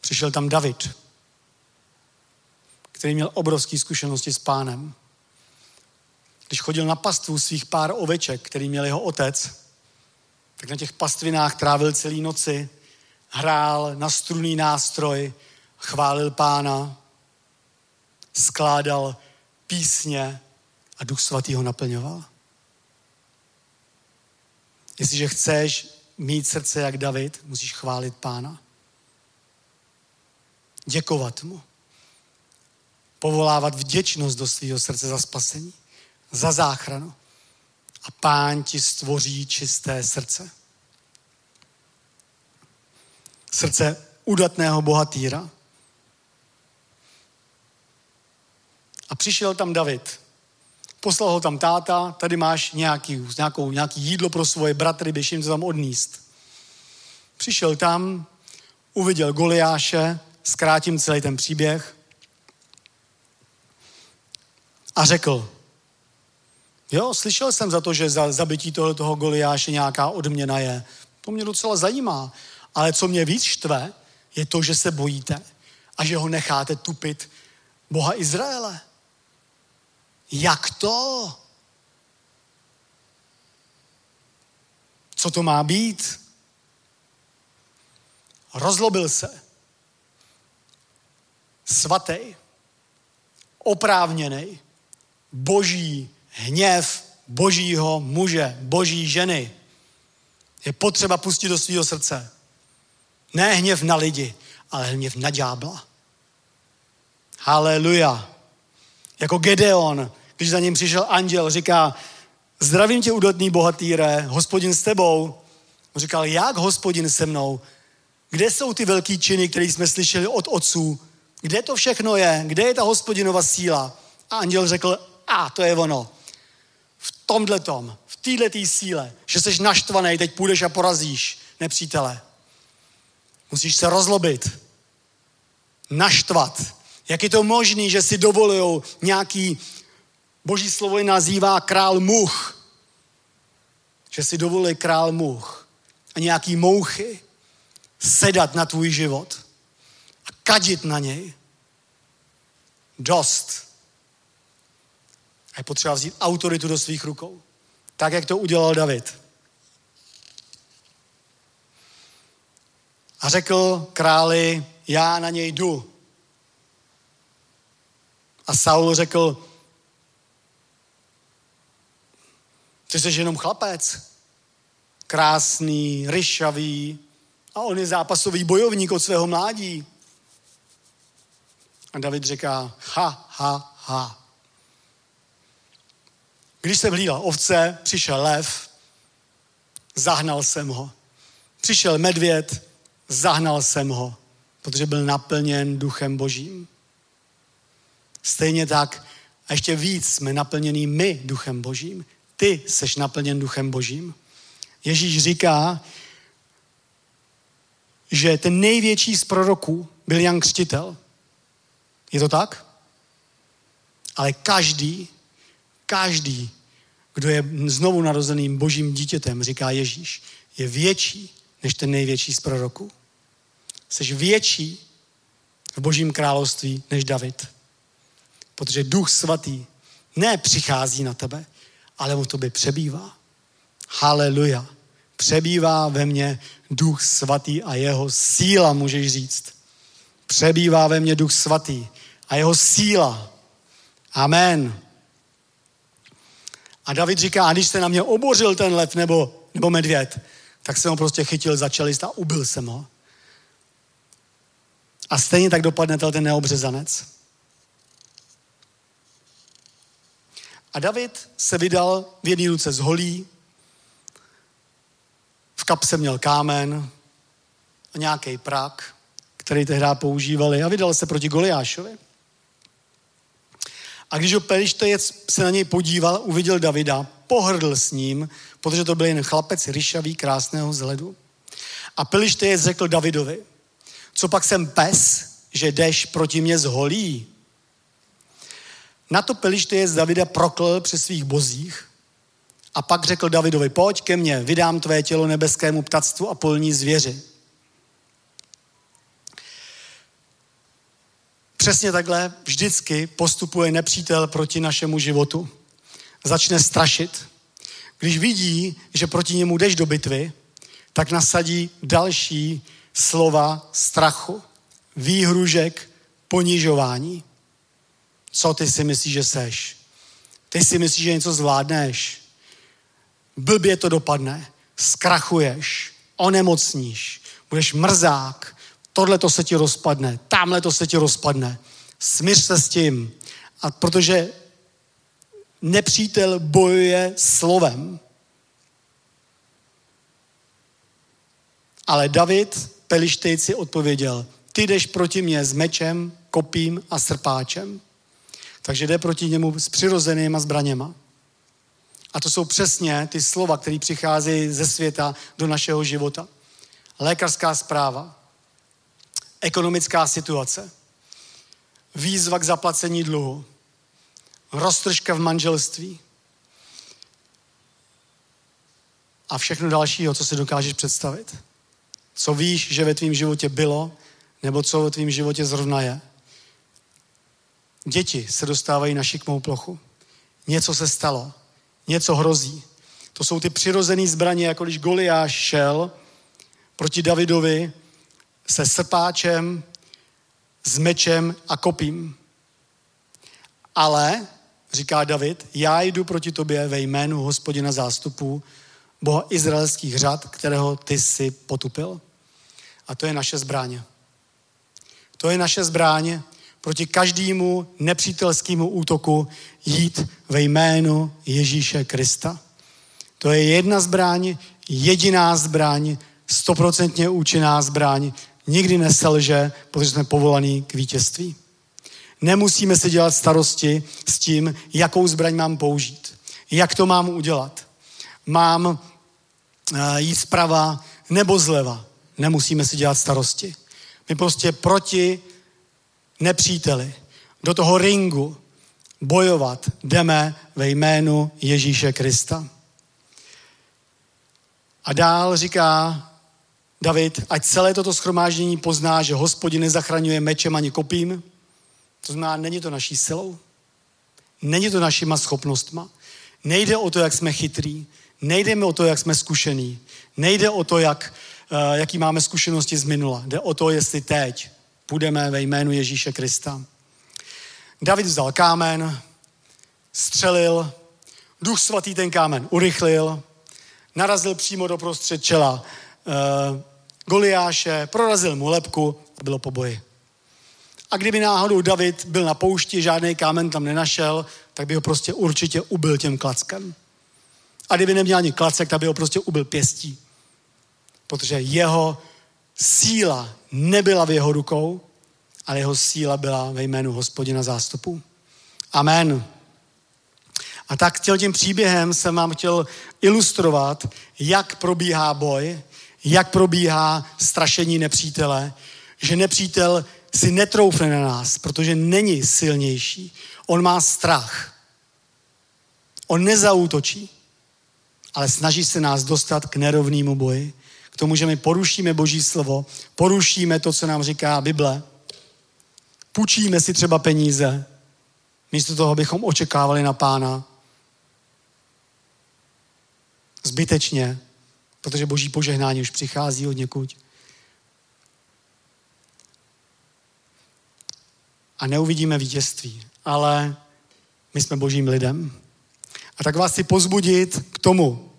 Speaker 2: Přišel tam David, který měl obrovské zkušenosti s pánem. Když chodil na pastvu svých pár oveček, který měl jeho otec, tak na těch pastvinách trávil celý noci, hrál na struný nástroj, chválil pána, skládal písně a Duch Svatý ho naplňoval. Jestliže chceš mít srdce jak David, musíš chválit pána. Děkovat mu. Povolávat vděčnost do svého srdce za spasení, za záchranu. A pán ti stvoří čisté srdce. Srdce udatného bohatýra. A přišel tam David Poslal ho tam táta, tady máš nějaký, nějakou, nějaký jídlo pro svoje bratry, běž jim to tam odníst. Přišel tam, uviděl Goliáše, zkrátím celý ten příběh a řekl, jo, slyšel jsem za to, že za zabití toho Goliáše nějaká odměna je. To mě docela zajímá. Ale co mě víc štve, je to, že se bojíte a že ho necháte tupit Boha Izraele. Jak to? Co to má být? Rozlobil se. Svatý, oprávněný, boží hněv božího muže, boží ženy je potřeba pustit do svého srdce. Ne hněv na lidi, ale hněv na ďábla. Haleluja. Jako Gedeon, když za ním přišel anděl, říká, zdravím tě, udatný bohatýre, hospodin s tebou. On říkal, jak hospodin se mnou? Kde jsou ty velký činy, které jsme slyšeli od otců? Kde to všechno je? Kde je ta hospodinova síla? A anděl řekl, a to je ono. V tomhle tom, v této síle, že jsi naštvaný, teď půjdeš a porazíš nepřítele. Musíš se rozlobit, naštvat. Jak je to možné, že si dovolují nějaký Boží slovo je nazývá král much. Že si dovolí král much a nějaký mouchy sedat na tvůj život a kadit na něj. Dost. A je potřeba vzít autoritu do svých rukou. Tak, jak to udělal David. A řekl králi, já na něj jdu. A Saul řekl, Ty jsi jenom chlapec. Krásný, ryšavý. A on je zápasový bojovník od svého mládí. A David říká, ha, ha, ha. Když jsem hlídal ovce, přišel lev, zahnal jsem ho. Přišel medvěd, zahnal jsem ho, protože byl naplněn duchem božím. Stejně tak a ještě víc jsme naplněni my duchem božím. Ty seš naplněn duchem božím. Ježíš říká, že ten největší z proroků byl Jan Křtitel. Je to tak? Ale každý, každý, kdo je znovu narozeným božím dítětem, říká Ježíš, je větší než ten největší z proroků. Jsi větší v božím království než David. Protože duch svatý ne přichází na tebe, ale mu tobě přebývá. Haleluja. Přebývá ve mně duch svatý a jeho síla, můžeš říct. Přebývá ve mně duch svatý a jeho síla. Amen. A David říká, a když se na mě obořil ten lev nebo, nebo medvěd, tak jsem ho prostě chytil za čelist a ubil jsem ho. A stejně tak dopadne ten neobřezanec. A David se vydal v jedné ruce z holí, v kapse měl kámen a nějaký prak, který tehdy používali a vydal se proti Goliášovi. A když ho Pelištejec se na něj podíval, uviděl Davida, pohrdl s ním, protože to byl jen chlapec ryšavý, krásného vzhledu. A Pelištejec řekl Davidovi, co pak jsem pes, že jdeš proti mě z holí? Na to Pelištejec Davida proklel při svých bozích a pak řekl Davidovi, pojď ke mně, vydám tvé tělo nebeskému ptactvu a polní zvěři. Přesně takhle vždycky postupuje nepřítel proti našemu životu. Začne strašit. Když vidí, že proti němu jdeš do bitvy, tak nasadí další slova strachu, výhružek, ponižování. Co ty si myslíš, že seš? Ty si myslíš, že něco zvládneš? Blbě to dopadne. Zkrachuješ, onemocníš, budeš mrzák, tohle to se ti rozpadne, tamhle to se ti rozpadne. Smíř se s tím. A protože nepřítel bojuje slovem. Ale David Pelištejci odpověděl, ty jdeš proti mně s mečem, kopím a srpáčem. Takže jde proti němu s přirozenýma zbraněma. A to jsou přesně ty slova, které přicházejí ze světa do našeho života. Lékařská zpráva, ekonomická situace, výzva k zaplacení dluhu, roztržka v manželství a všechno dalšího, co si dokážeš představit. Co víš, že ve tvém životě bylo, nebo co ve tvém životě zrovna je. Děti se dostávají na šikmou plochu. Něco se stalo. Něco hrozí. To jsou ty přirozené zbraně, jako když Goliáš šel proti Davidovi se srpáčem, s mečem a kopím. Ale, říká David, já jdu proti tobě ve jménu hospodina zástupů, Boha izraelských řad, kterého ty si potupil. A to je naše zbraně. To je naše zbraně proti každému nepřítelskému útoku jít ve jménu Ježíše Krista. To je jedna zbraň, jediná zbraň, stoprocentně účinná zbraň, nikdy neselže, protože jsme povolaní k vítězství. Nemusíme si dělat starosti s tím, jakou zbraň mám použít. Jak to mám udělat. Mám jít zprava nebo zleva. Nemusíme si dělat starosti. My prostě proti nepříteli do toho ringu bojovat jdeme ve jménu Ježíše Krista. A dál říká David, ať celé toto schromáždění pozná, že hospodin nezachraňuje mečem ani kopím. To znamená, není to naší silou. Není to našima schopnostma. Nejde o to, jak jsme chytrý. Nejde mi o to, jak jsme zkušený. Nejde o to, jak, uh, jaký máme zkušenosti z minula. Jde o to, jestli teď půjdeme ve jménu Ježíše Krista. David vzal kámen, střelil, duch svatý ten kámen urychlil, narazil přímo do prostřed čela uh, Goliáše, prorazil mu lepku a bylo po boji. A kdyby náhodou David byl na poušti, žádný kámen tam nenašel, tak by ho prostě určitě ubil těm klackem. A kdyby neměl ani klacek, tak by ho prostě ubil pěstí. Protože jeho síla nebyla v jeho rukou, ale jeho síla byla ve jménu hospodina zástupu. Amen. A tak tím příběhem jsem vám chtěl ilustrovat, jak probíhá boj, jak probíhá strašení nepřítele, že nepřítel si netroufne na nás, protože není silnější. On má strach. On nezautočí, ale snaží se nás dostat k nerovnému boji. K tomu, že my porušíme Boží slovo, porušíme to, co nám říká Bible, půjčíme si třeba peníze, místo toho, abychom očekávali na pána. Zbytečně, protože boží požehnání už přichází od někud. A neuvidíme vítězství, ale my jsme božím lidem. A tak vás chci pozbudit k tomu,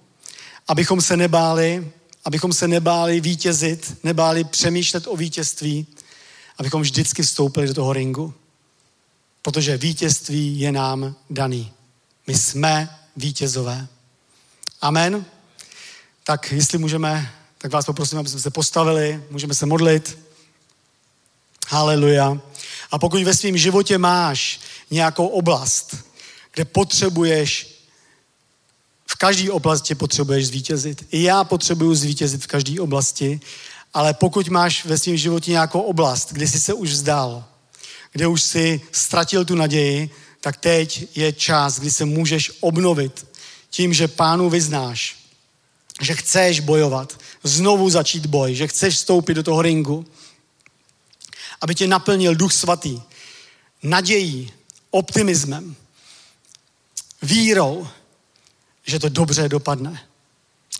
Speaker 2: abychom se nebáli, abychom se nebáli vítězit, nebáli přemýšlet o vítězství, abychom vždycky vstoupili do toho ringu. Protože vítězství je nám daný. My jsme vítězové. Amen. Tak jestli můžeme, tak vás poprosím, aby jsme se postavili, můžeme se modlit. Haleluja. A pokud ve svém životě máš nějakou oblast, kde potřebuješ, v každé oblasti potřebuješ zvítězit. I já potřebuju zvítězit v každé oblasti, ale pokud máš ve svém životě nějakou oblast, kde jsi se už vzdal, kde už si ztratil tu naději, tak teď je čas, kdy se můžeš obnovit tím, že pánu vyznáš, že chceš bojovat, znovu začít boj, že chceš vstoupit do toho ringu, aby tě naplnil duch svatý, nadějí, optimismem, vírou, že to dobře dopadne.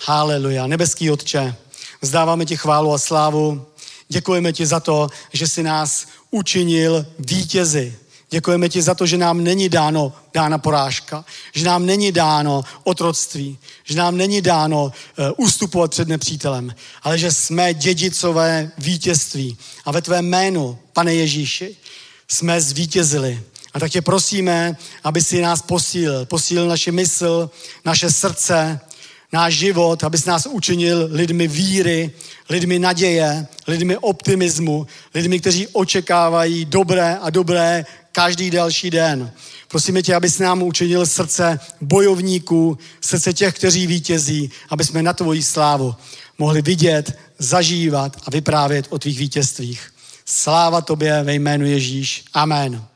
Speaker 2: Haleluja. Nebeský Otče, vzdáváme ti chválu a slávu. Děkujeme ti za to, že jsi nás učinil vítězi Děkujeme ti za to, že nám není dáno, dána porážka, že nám není dáno otroctví, že nám není dáno uh, ustupovat před nepřítelem, ale že jsme dědicové vítězství. A ve tvé jménu, pane Ježíši, jsme zvítězili. A tak tě prosíme, aby si nás posílil, posílil naši mysl, naše srdce, náš život, abys nás učinil lidmi víry, lidmi naděje, lidmi optimismu, lidmi, kteří očekávají dobré a dobré každý další den. Prosíme tě, abys nám učinil srdce bojovníků, srdce těch, kteří vítězí, aby jsme na tvoji slávu mohli vidět, zažívat a vyprávět o tvých vítězstvích. Sláva tobě ve jménu Ježíš. Amen.